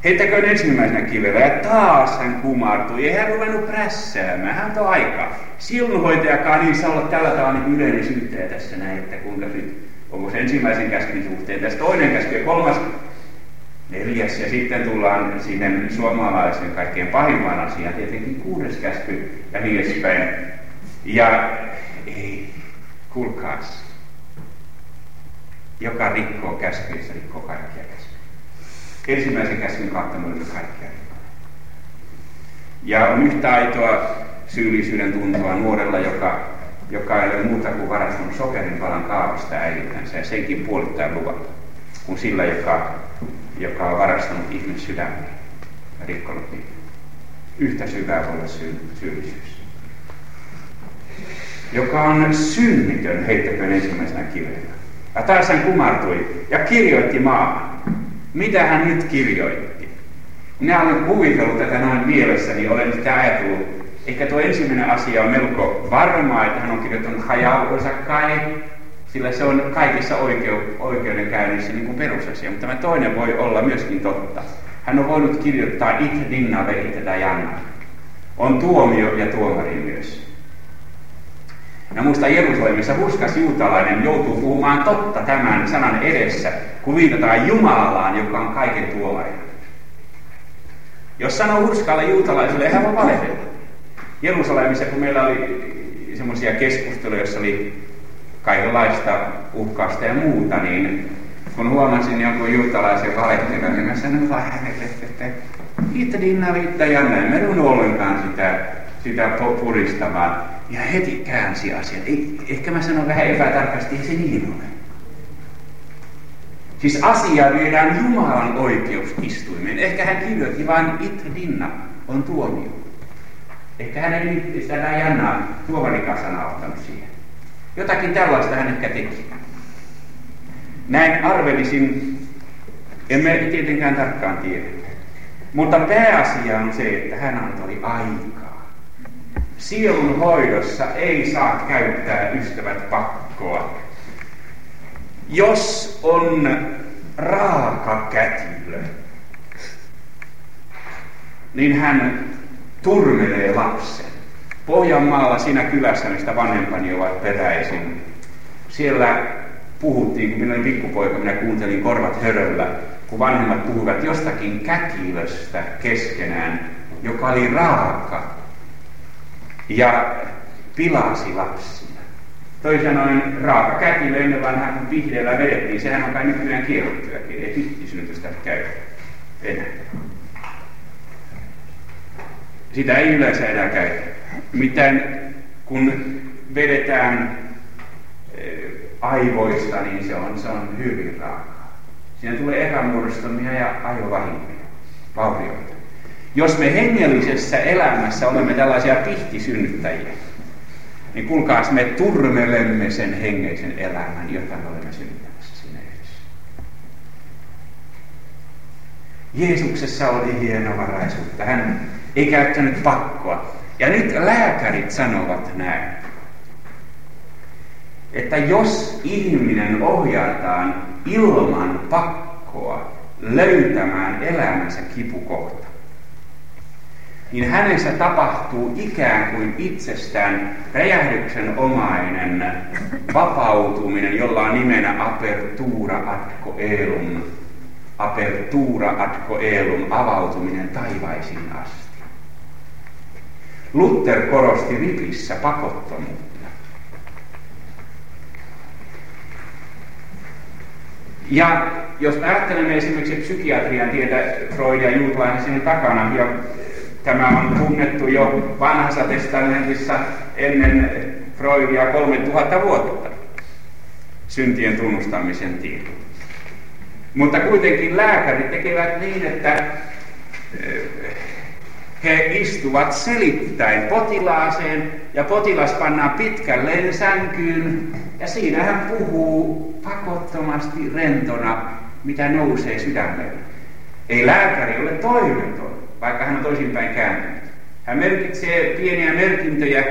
Speaker 1: Heittäköön ensimmäisenä kivellä ja taas hän kumartui. Ei hän ruvennut prässäämään, hän on aika. Silmuhoitajakaan niin saa olla tällä tavalla niin yleinen syyttäjä tässä näin, että kuinka nyt, onko se ensimmäisen käskyn suhteen tässä toinen käsky ja kolmas neljäs ja sitten tullaan sinne suomalaisen kaikkein pahimman asiaan, tietenkin kuudes käsky ja niin edespäin. Ja ei, kuulkaas, joka rikkoo käskyjä, se rikkoo kaikkia käskyjä. Ensimmäisen käskyn kautta me kaikkia Ja on yhtä aitoa syyllisyyden tuntoa nuorella, joka, joka ei ole muuta kuin varastanut sokerin palan kaavista äidiltänsä ja senkin puolittain luvata, kuin sillä, joka, joka on varastanut ihmisen sydämen ja rikkonut niitä. Yhtä syvää voi olla syy, syyllisyys. Joka on synnitön, heittäköön ensimmäisenä kivellä. Ja taas hän kumartui ja kirjoitti maahan. Mitä hän nyt kirjoitti? Minä olen kuvitellut tätä noin mielessäni, olen sitä ajatellut. Ehkä tuo ensimmäinen asia on melko varmaa, että hän on kirjoittanut hajaukonsa kai, sillä se on kaikissa oikeu, oikeudenkäynnissä niin kuin perusasia. Mutta tämä toinen voi olla myöskin totta. Hän on voinut kirjoittaa it dinna ve janna. On tuomio ja tuomari myös. Ja muista Jerusalemissa huskas juutalainen joutuu puhumaan totta tämän sanan edessä, kun viitataan Jumalaan, joka on kaiken tuomaja. Jos sanoo hurskaalle juutalaiselle, hän voi valehdella. Jerusalemissa, kun meillä oli semmoisia keskusteluja, joissa oli kaikenlaista uhkausta ja muuta, niin kun huomasin jonkun juutalaisen valehtelevan, niin mä sanoin vaan hänelle, että itse dinna viittä ja näin, me ollenkaan sitä, sitä puristamaan. Ja heti käänsi asian. Ei, ehkä mä sanon vähän epätarkasti, ei se niin ole. Siis asia viedään Jumalan oikeusistuimeen. Ehkä hän kirjoitti vain it dinna on tuomio. Ehkä hän ei sitä jännää tuomarikasana ottanut siihen. Jotakin tällaista hän ehkä teki. Näin arvelisin, emme tietenkään tarkkaan tiedä. Mutta pääasia on se, että hän antoi aikaa. Sielun hoidossa ei saa käyttää ystävät pakkoa. Jos on raaka kätilö, niin hän turmelee lapsen. Pohjanmaalla siinä kylässä, mistä vanhempani ovat peräisin, siellä puhuttiin, kun minä olin pikkupoika, minä kuuntelin korvat höröllä, kun vanhemmat puhuvat jostakin kätilöstä keskenään, joka oli raaka ja pilasi lapsia. Toisin sanoen raaka kätilö ennen vanhaa, kun vihreällä vedettiin, sehän on kai nykyään kiellettyäkin, ei pittisynnytystä käy enää. Sitä ei yleensä enää käytä. Miten kun vedetään aivoista, niin se on, se on hyvin raakaa. Siinä tulee epämuodostumia ja ajovahinkoja, vaurioita. Jos me hengellisessä elämässä olemme tällaisia pihtisynnyttäjiä, niin kuulkaas me turmelemme sen hengeisen elämän, jota me olemme synnyttämässä siinä edessä. Jeesuksessa oli hienovaraisuutta. Hän ei käyttänyt pakkoa. Ja nyt lääkärit sanovat näin, että jos ihminen ohjataan ilman pakkoa löytämään elämänsä kipukohta, niin hänessä tapahtuu ikään kuin itsestään räjähdyksen-omainen vapautuminen, jolla on nimenä apertura atko elum, apertura atko elum, avautuminen taivaisiin asti. Luther korosti ripissä pakottomuutta. Ja jos ajattelemme esimerkiksi psykiatrian tietä Freud ja Juutlainen sinne takana, ja tämä on tunnettu jo vanhassa testamentissa ennen Freudia 3000 vuotta, syntien tunnustamisen tieto. Mutta kuitenkin lääkärit tekevät niin, että eh, he istuvat selittäin potilaaseen ja potilas pannaan pitkälleen sänkyyn ja siinä hän puhuu pakottomasti rentona, mitä nousee sydämelle. Ei lääkäri ole toimeton, vaikka hän on toisinpäin kääntynyt. Hän merkitsee pieniä merkintöjä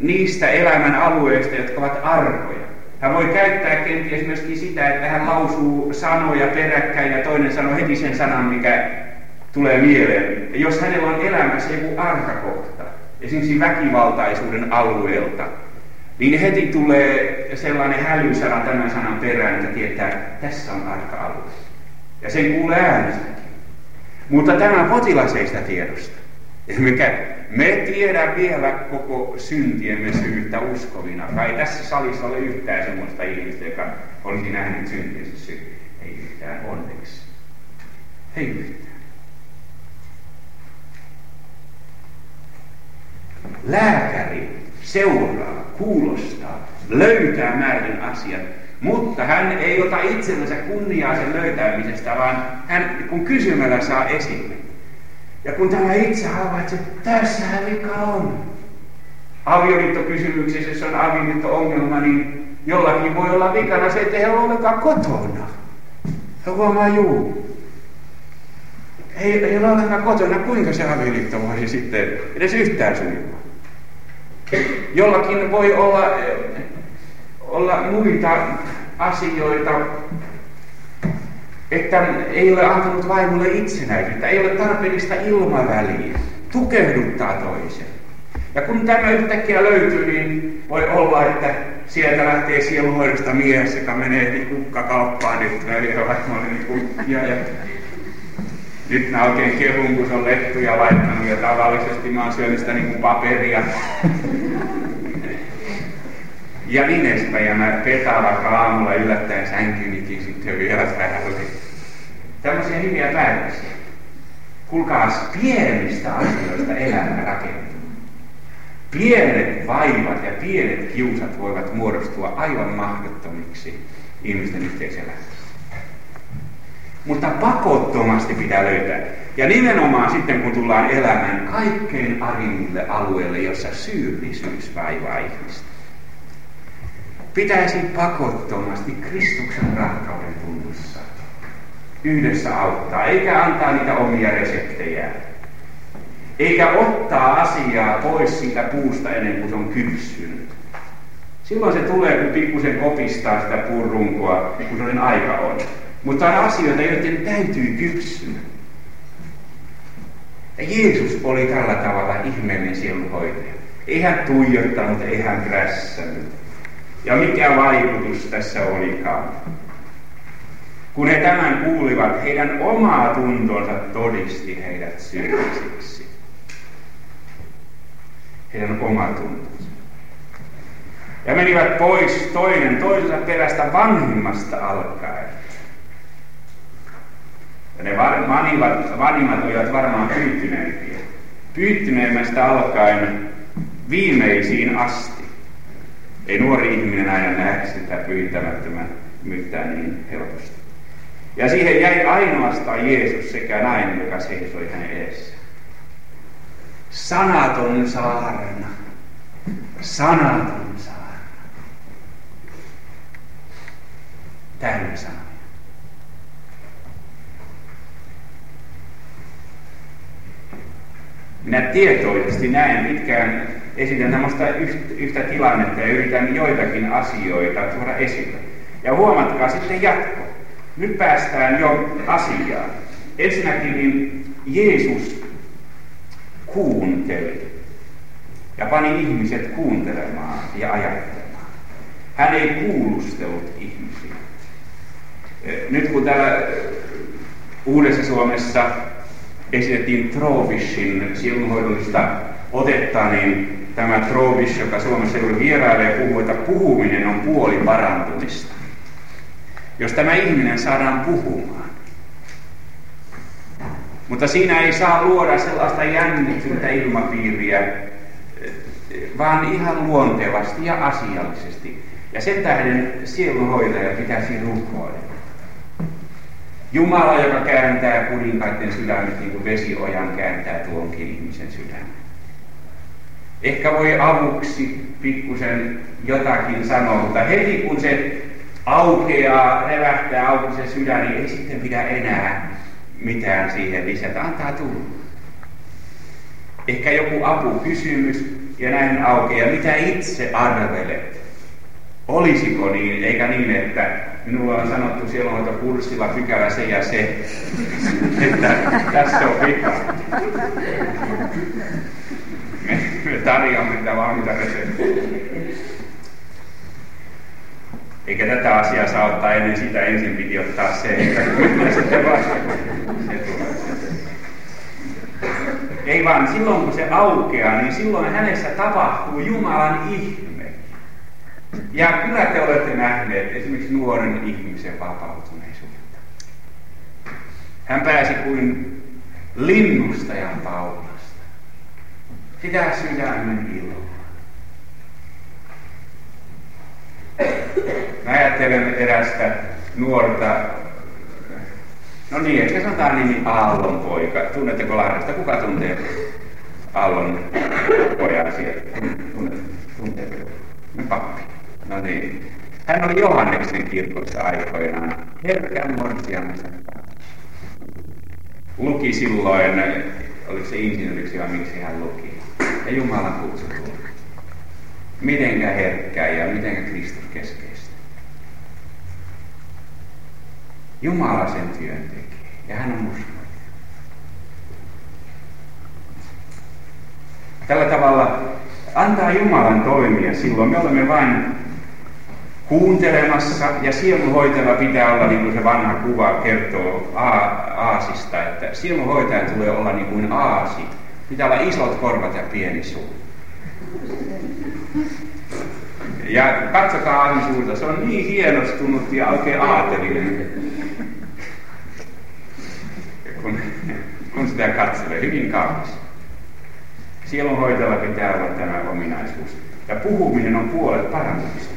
Speaker 1: niistä elämän alueista, jotka ovat arkoja. Hän voi käyttää kenties myöskin sitä, että hän lausuu sanoja peräkkäin ja toinen sanoo heti sen sanan, mikä tulee mieleen. Ja jos hänellä on elämässä joku arkakohta, esimerkiksi väkivaltaisuuden alueelta, niin heti tulee sellainen hälysana tämän sanan perään, että tietää, että tässä on arka-alue. Ja sen kuulee äänestäkin. Mutta tämä potilas ei sitä tiedosta. Mikä me tiedä vielä koko syntiemme syyttä uskovina. Kai tässä salissa ole yhtään sellaista ihmistä, joka olisi nähnyt syntiensä syy. Ei yhtään onneksi. Ei yhtään. Lääkäri seuraa, kuulostaa, löytää määrin asiat, mutta hän ei ota itsellensä kunniaa sen löytämisestä, vaan hän kun kysymällä saa esille. Ja kun tämä itse havaitsee, että tässähän vika on. Avioliittokysymyksessä, jos on avioliitto-ongelma, niin jollakin voi olla vikana se, että ei ole ollenkaan kotona. Ja huomaa, juu, ei, ei ole ollenkaan kotona, kuinka se avioliitto voisi sitten edes yhtään sujua. Jollakin voi olla, olla muita asioita, että ei ole antanut vaimolle itsenäisyyttä, ei ole tarpeellista ilmaväliä, tukehduttaa toisen. Ja kun tämä yhtäkkiä löytyy, niin voi olla, että sieltä lähtee sieluhoidosta mies, joka menee kukkakauppaan nyt ja vaikka niin kukkia. Ja nyt mä oikein kehun, kun se on lettuja laittanut ja tavallisesti mä oon syönyt sitä niin kuin paperia. Ja niin edespäin, ja mä petala aamulla yllättäen sänkynikin sitten vielä päälle. Tämmöisiä hyviä päätöksiä. Kuulkaas, pienistä asioista elämä rakentuu. Pienet vaivat ja pienet kiusat voivat muodostua aivan mahdottomiksi ihmisten yhteiselämässä. Mutta pakottomasti pitää löytää. Ja nimenomaan sitten, kun tullaan elämään kaikkein arimmille alueelle, jossa syyllisyys vaivaa ihmistä. Pitäisi pakottomasti Kristuksen rakkauden tunnussa yhdessä auttaa, eikä antaa niitä omia reseptejä. Eikä ottaa asiaa pois siitä puusta ennen kuin se on kypsynyt. Silloin se tulee, kun pikkusen kopistaa sitä puurunkoa, kun sen aika on. Mutta on asioita, joiden täytyy kypsyä. Ja Jeesus oli tällä tavalla ihmeellinen sielunhoitaja. Ei hän tuijottanut, ei hän. Ja mikä vaikutus tässä olikaan? Kun he tämän kuulivat, heidän omaa tuntonsa todisti heidät syyllisiksi. Heidän oma tuntonsa. Ja menivät pois toinen toisensa perästä vanhimmasta alkaen. Ja ne vanimmat, vanimmat olivat varmaan pyyttyneempiä. Pyyttyneemmästä alkaen viimeisiin asti. Ei nuori ihminen aina näe sitä mitään niin helposti. Ja siihen jäi ainoastaan Jeesus sekä nainen, joka seisoi hänen edessä. Sanaton saarna. Sanaton saarna. Täynnä sanoja. Minä tietoisesti näen pitkään, esitän tämmöistä yhtä tilannetta ja yritän joitakin asioita tuoda esille. Ja huomatkaa sitten jatko. Nyt päästään jo asiaan. Ensinnäkin niin Jeesus kuunteli ja pani ihmiset kuuntelemaan ja ajattelemaan. Hän ei kuulustellut ihmisiä. Nyt kun täällä Uudessa Suomessa esitettiin Trovishin sielunhoidollista otetta, niin tämä Trovish, joka Suomessa juuri vierailee, puhuu, että puhuminen on puoli parantumista. Jos tämä ihminen saadaan puhumaan. Mutta siinä ei saa luoda sellaista jännittynyttä ilmapiiriä, vaan ihan luontevasti ja asiallisesti. Ja sen tähden sielunhoitaja pitäisi rukoilla. Jumala, joka kääntää kuninkaiden sydämet niin kuin vesiojan kääntää tuonkin ihmisen sydämen. Ehkä voi avuksi pikkusen jotakin sanoa, mutta heti kun se aukeaa, revähtää auki se sydän, niin ei sitten pidä enää mitään siihen lisätä. Antaa tulla. Ehkä joku apukysymys ja näin aukeaa. Mitä itse arvelet? Olisiko niin, eikä niin, että minulla on sanottu kurssilla pykälä se ja se, *laughs* että tässä on vika. Me, me tarjoamme tätä valmiita reseptiä. Eikä tätä asiaa saa ottaa ennen sitä, ensin piti ottaa se, että sitten vasta se tulee. Ei vaan silloin kun se aukeaa, niin silloin hänessä tapahtuu Jumalan ihme. Ja kyllä te olette nähneet esimerkiksi nuoren ihmisen vapautuneisuutta. Hän pääsi kuin linnusta ja paulasta. Sitä sydämen iloa. Mä ajattelen erästä nuorta, no niin, ehkä sanotaan nimi Aallon poika. Tunnetteko Lahdesta? Kuka tuntee Aallon pojan siellä? Tunteeko? No pappi. No niin. Hän oli Johanneksen kirkossa aikoinaan herkän morsiansa Luki silloin, oliko se insinööriksi vai miksi hän luki. Ja Jumala kutsui mitenkä herkkää ja mitenkä Kristus keskeistä. Jumala sen työn tekee ja hän on uskollinen. Tällä tavalla antaa Jumalan toimia silloin. Me olemme vain kuuntelemassa ja sielunhoitajalla pitää olla, niin kuin se vanha kuva kertoo aasista, että sielunhoitajan tulee olla niin kuin aasi. Pitää olla isot korvat ja pieni suu. Ja katsokaa Ansuuta, se on niin hienostunut ja oikein aatelinen. Kun, kun sitä katselee, hyvin kaunis. Sielunhoitajalla pitää olla tämä ominaisuus. Ja puhuminen on puolet parantamista.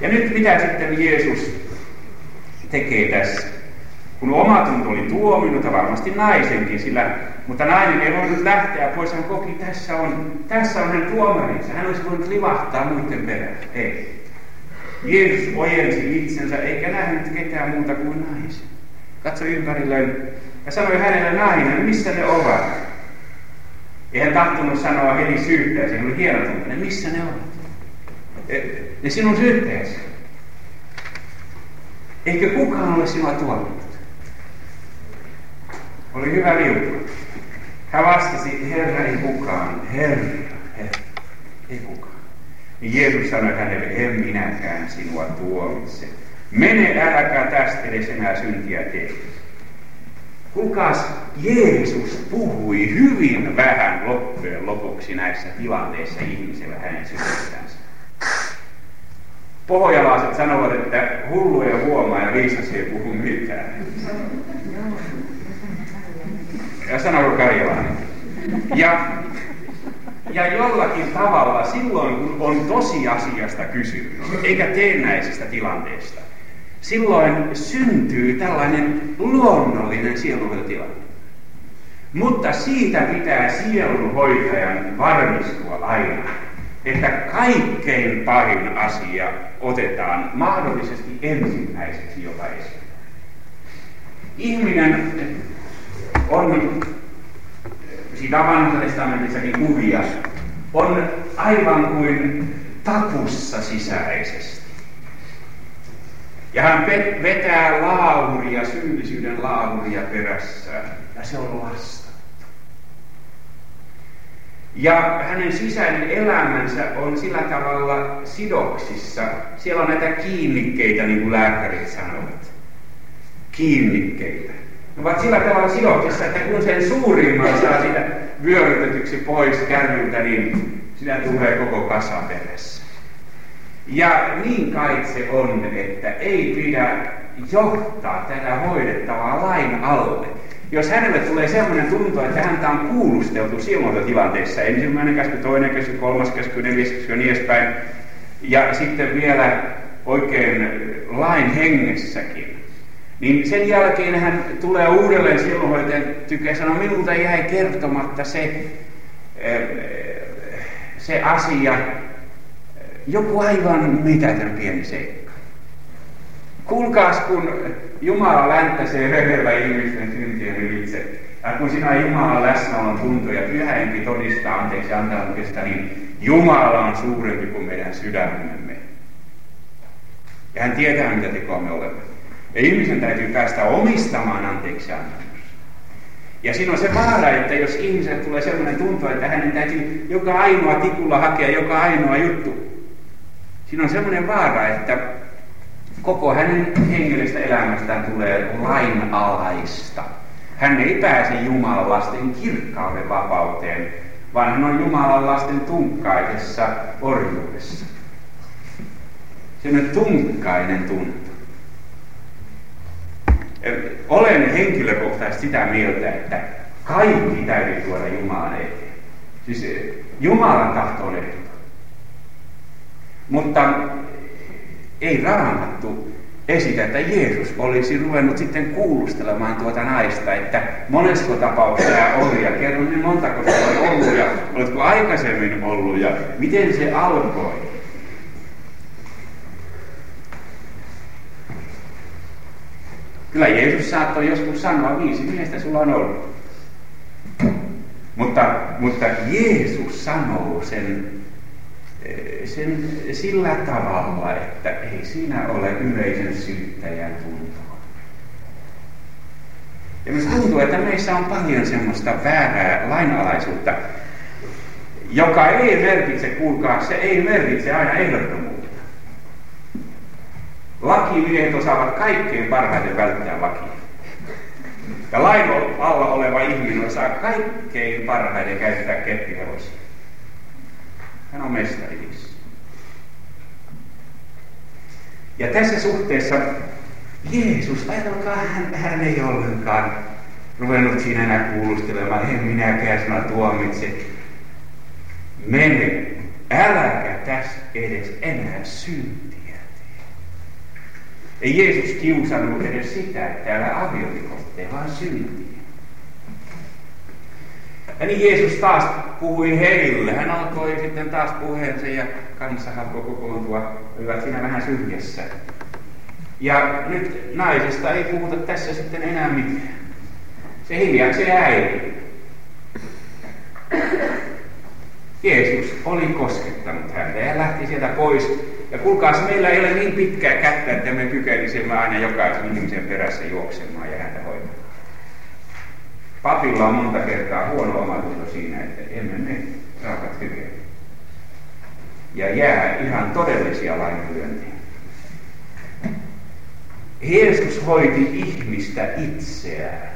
Speaker 1: Ja nyt mitä sitten Jeesus tekee tässä? Kun omatunto oli tuominut ja varmasti naisenkin, sillä, mutta nainen ei voinut lähteä pois, hän koki, tässä on, tässä on hänen tuomarinsa. Hän olisi voinut livahtaa muiden perään. Ei. Jeesus ojensi itsensä eikä nähnyt ketään muuta kuin naisen. Katsoi ympärilleen ja sanoi hänelle nainen, missä ne ovat? Ei hän tahtonut sanoa heti syyttäjä, se oli hieno tunne, missä ne ovat? E, ne sinun syyttäjäsi. Eikö kukaan ole sinua tuomittu? Oli hyvä liuku. Hän vastasi, Herra ei kukaan, Herra, Herra, ei kukaan. Niin Jeesus sanoi hänelle, en minäkään sinua tuomitse. Mene, äläkä tästä edes enää syntiä tee. Kukas Jeesus puhui hyvin vähän loppujen lopuksi näissä tilanteissa ihmisellä hänen sydäntänsä. Pohjalaiset sanovat, että hullu ei huomaa ja viisas ei puhu mitään. Ja sanoo Karjalainen. Ja, ja jollakin tavalla silloin, kun on tosiasiasta kysymys, eikä teennäisestä tilanteesta, silloin syntyy tällainen luonnollinen sielunhoitotila. Mutta siitä pitää sielunhoitajan varmistua aina, että kaikkein pahin asia otetaan mahdollisesti ensimmäiseksi jopa esille. Ihminen on, siitä vanhassa testamentissakin kuvia, on aivan kuin takussa sisäisesti. Ja hän vetää laahuria, syyllisyyden laahuria perässään, ja se on lastattu. Ja hänen sisäinen elämänsä on sillä tavalla sidoksissa. Siellä on näitä kiinnikkeitä, niin kuin lääkärit sanovat. Kiinnikkeita. Ovat sillä tavalla sidoksissa, että kun sen suurimman saa sitä vyörytetyksi pois kärryltä, niin sitä tulee koko kasa perässä. Ja niin kai se on, että ei pidä johtaa tätä hoidettavaa lain alle. Jos hänelle tulee sellainen tunto, että häntä on kuulusteltu tilanteessa, ensimmäinen käsky, toinen käsky, kolmas käsky, neljäs käsky ja niin edespäin, ja sitten vielä oikein lain hengessäkin, niin sen jälkeen hän tulee uudelleen silloinhoitajan tykö ja sanoo, minulta jäi kertomatta se, eh, se asia, joku aivan mitätön pieni seikka. Kuulkaas, kun Jumala länttäsee verellä ihmisten syntien ylitse, ja kun sinä Jumalan läsnäolon tunto ja pyhäimpi todistaa anteeksi antamuksesta, niin Jumala on suurempi kuin meidän sydämemme. Ja hän tietää, mitä tekoa me olemme. Ja ihmisen täytyy päästä omistamaan anteeksi antamus. Ja siinä on se vaara, että jos ihmiselle tulee sellainen tunto, että hänen täytyy joka ainoa tikulla hakea joka ainoa juttu, Siinä on semmoinen vaara, että koko hänen hengellistä elämästään tulee lainalaista. Hän ei pääse Jumalan lasten kirkkauden vapauteen, vaan hän on Jumalan lasten tunkkaisessa orjuudessa. Semmoinen tunkkainen tunto. Olen henkilökohtaisesti sitä mieltä, että kaikki täytyy tuoda Jumalan eteen. Siis Jumalan tahto on ehdoton. Mutta ei raamattu esitä, että Jeesus olisi ruvennut sitten kuulustelemaan tuota naista, että monesko tapaus tämä oli ja kerro niin montako se on ollut ja oletko aikaisemmin ollut ja miten se alkoi. Kyllä Jeesus saattoi joskus sanoa, viisi miestä sulla on ollut. Mutta, mutta Jeesus sanoo sen sen sillä tavalla, että ei siinä ole yleisen syyttäjän tuntoa. Ja myös tuntuu, että meissä on paljon semmoista väärää lainalaisuutta, joka ei merkitse, kuulkaa, se ei merkitse aina ehdottomuutta. Lakimiehet osaavat kaikkein parhaiten välttää lakia. Ja lain alla oleva ihminen osaa kaikkein parhaiten käyttää keppihevosia. Hän on mestari Ja tässä suhteessa Jeesus, ajatelkaa, hän, hän ei ollenkaan ruvennut siinä enää kuulustelemaan, en minäkään sinua tuomitse. Mene, äläkä tässä edes enää tee. Ei Jeesus kiusannut edes sitä, että älä aviorikotte, vaan syntiä. Ja niin Jeesus taas puhui heille. Hän alkoi sitten taas puheensa ja kanssa alkoi kokoontua. Olivat siinä vähän syrjässä. Ja nyt naisesta ei puhuta tässä sitten enää mitään. Se hiljaksi äiti. Jeesus oli koskettanut häntä ja lähti sieltä pois. Ja kuulkaas, meillä ei ole niin pitkää kättä, että me kykenisimme aina jokaisen ihmisen perässä juoksemaan ja häntä hoitamaan. Papilla on monta kertaa huono omatunto siinä, että emme me raakat kykene. Ja jää ihan todellisia laiminlyöntejä. Jeesus hoiti ihmistä itseään.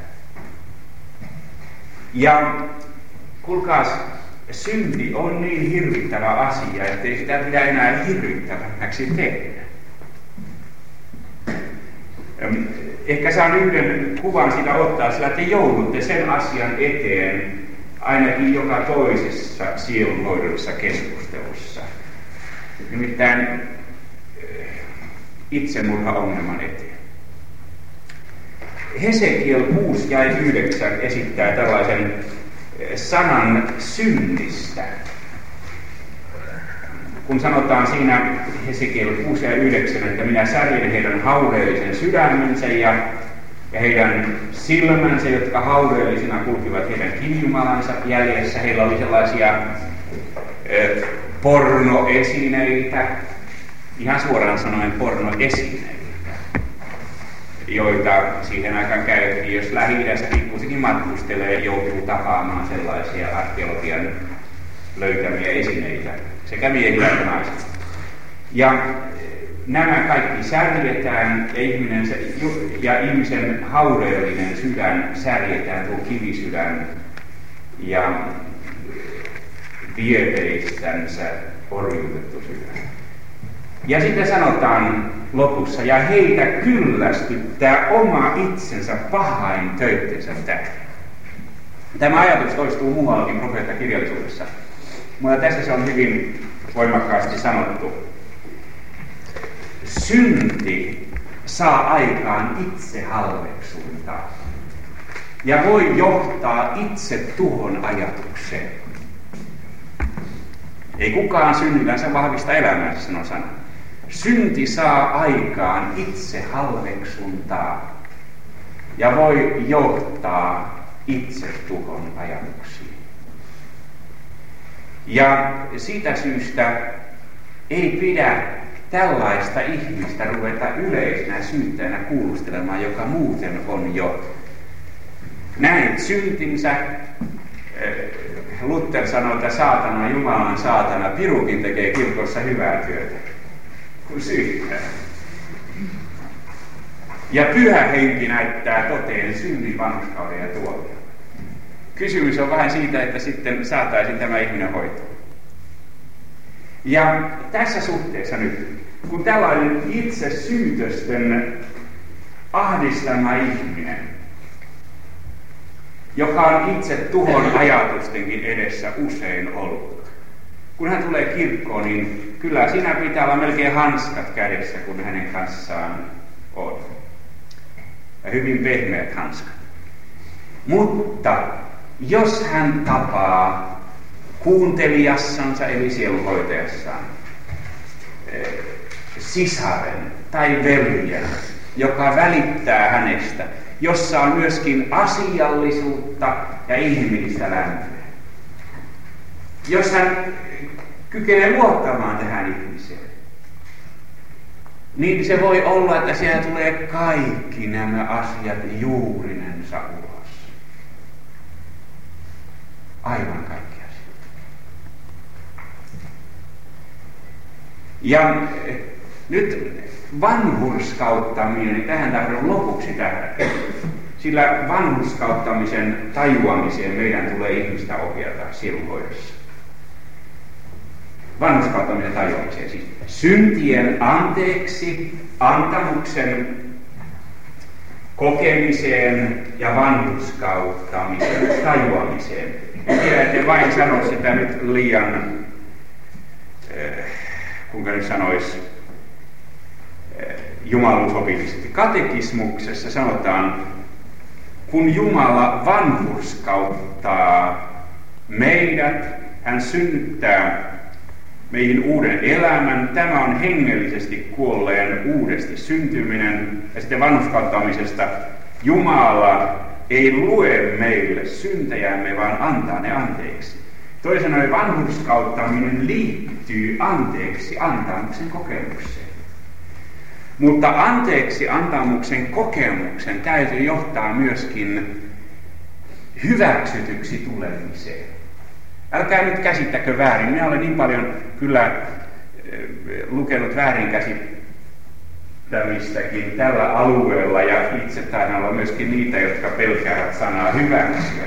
Speaker 1: Ja kuulkaas, synti on niin hirvittävä asia, että ei sitä pidä enää hirvittävämmäksi tehdä ehkä saan yhden kuvan siitä ottaa, sillä te joudutte sen asian eteen ainakin joka toisessa sielunhoidollisessa keskustelussa. Nimittäin eh, itsemurhaongelman eteen. Hesekiel 6 ja 9 esittää tällaisen sanan synnistä. Kun sanotaan siinä Hesekiel 6 ja 9, että minä särjen heidän haureellisen sydämensä ja, ja heidän silmänsä, jotka haureellisina kulkivat heidän kivijumalansa jäljessä. Heillä oli sellaisia pornoesineitä, ihan suoraan sanoen pornoesineitä, joita siihen aikaan käytettiin, jos lähi-idässä pikkusikin matkustelee, joutuu tapaamaan sellaisia arkeologian löytämiä esineitä, sekä miehiä että naisilla. Ja eh, nämä kaikki särjetään ja, ihminen, ja ihmisen haureellinen sydän särjetään, tuo kivisydän ja vieteistänsä orjuutettu sydän. Ja sitten sanotaan lopussa, ja heitä kyllästyttää oma itsensä pahain töittensä tähden. Tämä ajatus toistuu muuallakin profeettakirjallisuudessa, mutta tässä se on hyvin voimakkaasti sanottu. Synti saa aikaan itse halveksuntaa ja voi johtaa itse tuhon ajatukseen. Ei kukaan synnylänsä vahvista elämäänsä, sanoo sana. Synti saa aikaan itse halveksuntaa ja voi johtaa itse tuhon ajatuksiin. Ja siitä syystä ei pidä tällaista ihmistä ruveta yleisenä syyttäjänä kuulustelemaan, joka muuten on jo näin syntinsä. Luther sanoi, että saatana, Jumalan saatana, pirukin tekee kirkossa hyvää työtä kuin syyttää. Ja pyhä henki näyttää toteen synnin vanhuskauden ja tuomion. Kysymys on vähän siitä, että sitten saataisiin tämä ihminen hoitoon. Ja tässä suhteessa nyt, kun tällainen itse syytösten ahdistama ihminen, joka on itse tuhon ajatustenkin edessä usein ollut, kun hän tulee kirkkoon, niin kyllä siinä pitää olla melkein hanskat kädessä, kun hänen kanssaan on. Ja hyvin pehmeät hanskat. Mutta jos hän tapaa kuuntelijassansa eli sielunhoitajassaan eh, sisaren tai veljen, joka välittää hänestä, jossa on myöskin asiallisuutta ja inhimillistä lämpöä. Jos hän kykenee luottamaan tähän ihmiseen, niin se voi olla, että siellä tulee kaikki nämä asiat juurinensa ulos. Aivan kaikki asiat. Ja eh, nyt vanhurskauttaminen, niin tähän tahdon lopuksi tähän. Sillä vanhurskauttamisen tajuamiseen meidän tulee ihmistä ohjata sielunhoidossa vanhuskauttamisen tajuamiseen. Siis syntien anteeksi, antamuksen kokemiseen ja vanhuskauttamisen tajuamiseen. Ja ette vain sano sitä nyt liian, äh, kuinka nyt sanoisi, äh, jumaluusopillisesti. Katekismuksessa sanotaan, kun Jumala vanhurskauttaa meidät, hän synnyttää meihin uuden elämän. Tämä on hengellisesti kuolleen uudesti syntyminen. Ja sitten vanhuskauttamisesta Jumala ei lue meille syntejämme, vaan antaa ne anteeksi. Toisin sanoen vanhuskauttaminen liittyy anteeksi antamuksen kokemukseen. Mutta anteeksi antamuksen kokemuksen täytyy johtaa myöskin hyväksytyksi tulemiseen. Älkää nyt käsittäkö väärin. Minä olen niin paljon kyllä eh, lukenut väärinkäsittämistäkin tällä alueella ja itse taidan olla myöskin niitä, jotka pelkäävät sanaa hyväksyä.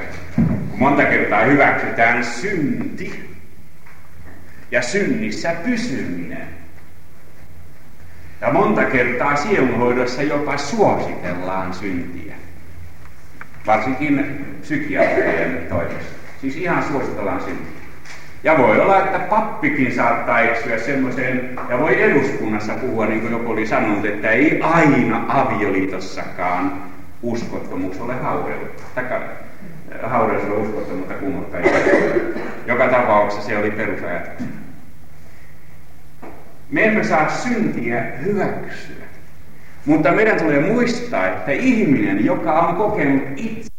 Speaker 1: Monta kertaa hyväksytään synti ja synnissä pysyminen. Ja monta kertaa sielunhoidossa jopa suositellaan syntiä. Varsinkin psykiatrien toimesta. Siis ihan suositellaan syntiä. Ja voi olla, että pappikin saattaa eksyä semmoiseen, ja voi eduskunnassa puhua, niin kuin joku oli sanonut, että ei aina avioliitossakaan uskottomuus ole haureutta. Haureus on uskottomuutta kumottaa. Joka tapauksessa se oli perusajatus. Me emme saa syntiä hyväksyä. Mutta meidän tulee muistaa, että ihminen, joka on kokenut itse